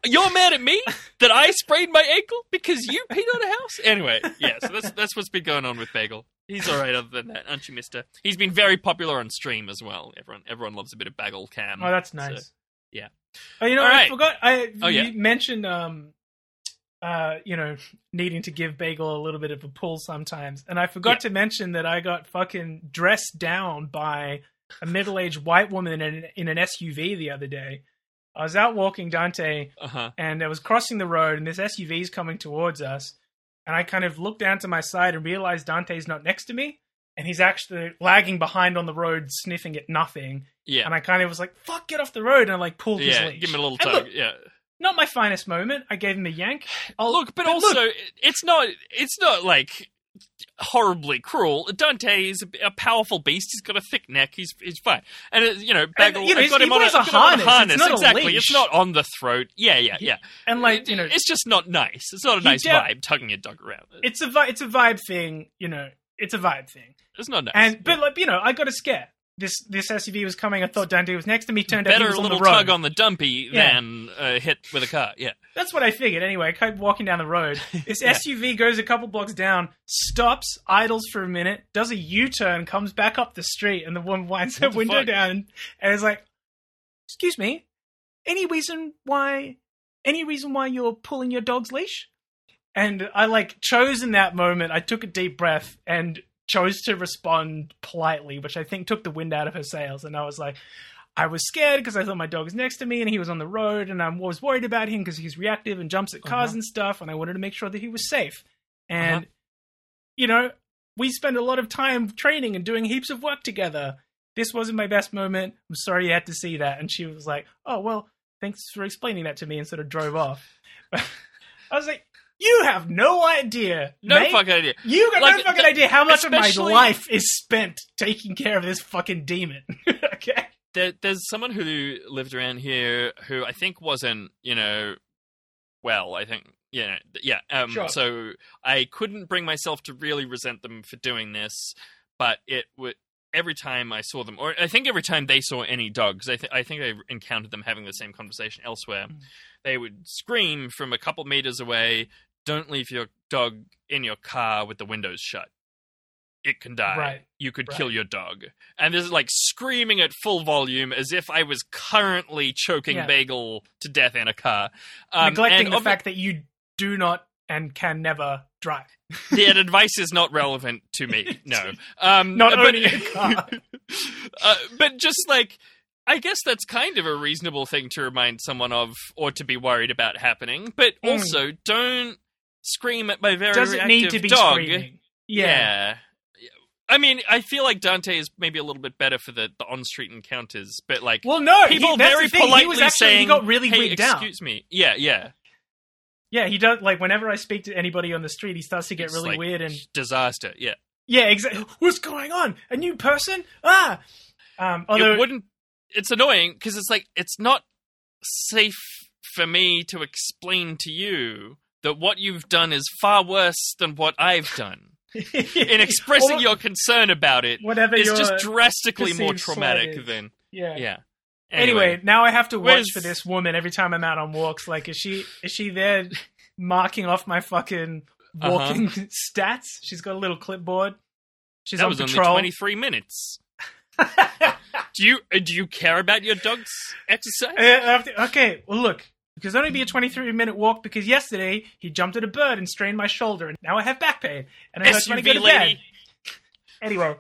you're mad at me that I sprained my ankle because you peed on a house. Anyway, yeah, so that's that's what's been going on with Bagel. He's all right other than that, aren't you, Mister? He's been very popular on stream as well. Everyone everyone loves a bit of Bagel cam. Oh, that's So, nice. yeah. Oh, you know, All I right. forgot. I Oh, you yeah. mentioned, um, uh, you know, needing to give Bagel a little bit of a pull sometimes, and I forgot Yeah. to mention that I got fucking dressed down by a middle-aged white woman in an, in an SUV the other day. I was out walking Dante, Uh huh. and I was crossing the road, and this SUV is coming towards us, and I kind of looked down to my side and realized Dante's not next to me, and he's actually lagging behind on the road, sniffing at nothing. Yeah. And I kind of was like, "Fuck, get off the road!" And I like pulled his yeah. leash. Give him a little tug. look, yeah. not my finest moment. I gave him a yank. I'll, [sighs] Look, but, look, also it's not it's not like horribly cruel. Dante is a, a powerful beast. He's got a thick neck. He's he's fine. And uh, you know, Bagel. you know, got him on a, a him on harness. It's not a exactly. It's not on the throat. Yeah, yeah, yeah. and like you know, it's just not nice. It's not a nice vibe tugging your dog around. it's a vi- it's a vibe thing. You know, it's a vibe thing. It's not nice. And but like you know, I got a scare. This this SUV was coming. I thought Dante was next to me. Turned out he Better was a little tug on the dumpy Yeah. than uh, hit with a car. Yeah. That's what I figured. Anyway, I kept walking down the road. [laughs] This Yeah. SUV goes a couple blocks down, stops, idles for a minute, does a U-turn, comes back up the street, and the woman winds her window fuck? down and is like, "Excuse me, any reason why? Any reason why you're pulling your dog's leash?" And I like chose in that moment. I took a deep breath and chose to respond politely, which I think took the wind out of her sails. And I was like, I was scared because I thought my dog was next to me and he was on the road, and I was worried about him because he's reactive and jumps at cars Uh-huh. and stuff, and I wanted to make sure that he was safe. And Uh-huh. you know, we spend a lot of time training and doing heaps of work together. This wasn't my best moment. I'm sorry you had to see that. And she was like, "Oh well, thanks for explaining that to me," and sort of drove off. [laughs] I was like, "You have no idea, No mate. fucking idea. You got Like, no fucking idea how much of my life is spent taking care of this fucking demon." [laughs] okay. there, there's someone who lived around here who I think wasn't, you know, well, I think, you know, yeah. Um, Sure. So I couldn't bring myself to really resent them for doing this, but it would. Every time I saw them, or I think every time they saw any dogs, I, th- I think I encountered them having the same conversation elsewhere. Mm. They would scream from a couple meters away, "Don't leave your dog in your car with the windows shut. It can die. Right. You could Right. kill your dog." And this is like screaming at full volume as if I was currently choking Yeah. Bagel to death in a car, um, Neglecting the obvi- fact that you do not and can never drive. [laughs] that advice is not relevant to me. [laughs] No, um, Not but, owning a car. [laughs] uh, but just like I guess that's kind of a reasonable thing to remind someone of, or to be worried about happening. But Mm. also, don't scream at my very Does it need to be dog. screaming? Yeah. I mean, I feel like Dante is maybe a little bit better for the, the on-street encounters, but like, Well, no, he- people that's very the thing, he politely was actually- saying, he got really "Hey, wigged out." excuse me." Yeah, yeah. Yeah, he does. Like whenever I speak to anybody on the street, he starts to get It's really like weird and disaster. Yeah. yeah, exactly. What's going on? A new person? Ah. Um, although it wouldn't. It's annoying because it's like it's not safe for me to explain to you that what you've done is far worse than what I've done. [laughs] In expressing your concern about it, whatever it's just drastically more slight traumatic than yeah. yeah. Anyway, now I have to watch where's- for this woman every time I'm out on walks. Like, is she is she there marking off my fucking Uh-huh. walking [laughs] stats? She's got a little clipboard. She's that on was patrol. only twenty three minutes. [laughs] do you uh, do you care about your dog's exercise? Uh, to- okay, well, look, because only be a 23 minute walk because yesterday he jumped at a bird and strained my shoulder, and now I have back pain, and I hurt when I go SUV to lady. bed. Anyway,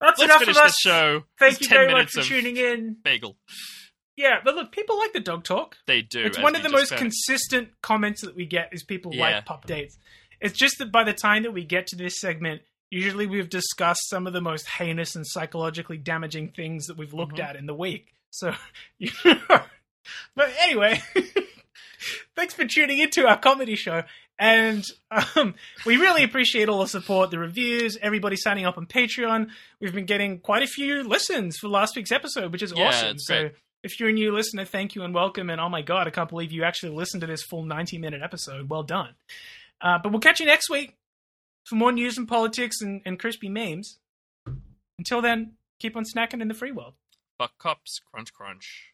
that's Let's enough finish of us. show. Thank you very much for tuning in. Bagel. Yeah, but look, people like the dog talk. They do. It's one of the most consistent comments that we get is people Yeah. like pup dates. It's just that by the time that we get to this segment, usually we've discussed some of the most heinous and psychologically damaging things that we've looked Mm-hmm. at in the week. So, [laughs] you but anyway, [laughs] thanks for tuning into our comedy show. And um, we really appreciate all the support, the reviews, everybody signing up on Patreon. We've been getting quite a few listens for last week's episode, which is Yeah, awesome. So great. if you're a new listener, thank you and welcome. And oh my god, I can't believe you actually listened to this full 90 minute episode. Well done. Uh, but we'll catch you next week for more news and politics and, and crispy memes. Until then, keep on snacking in the free world. Fuck cops, crunch crunch.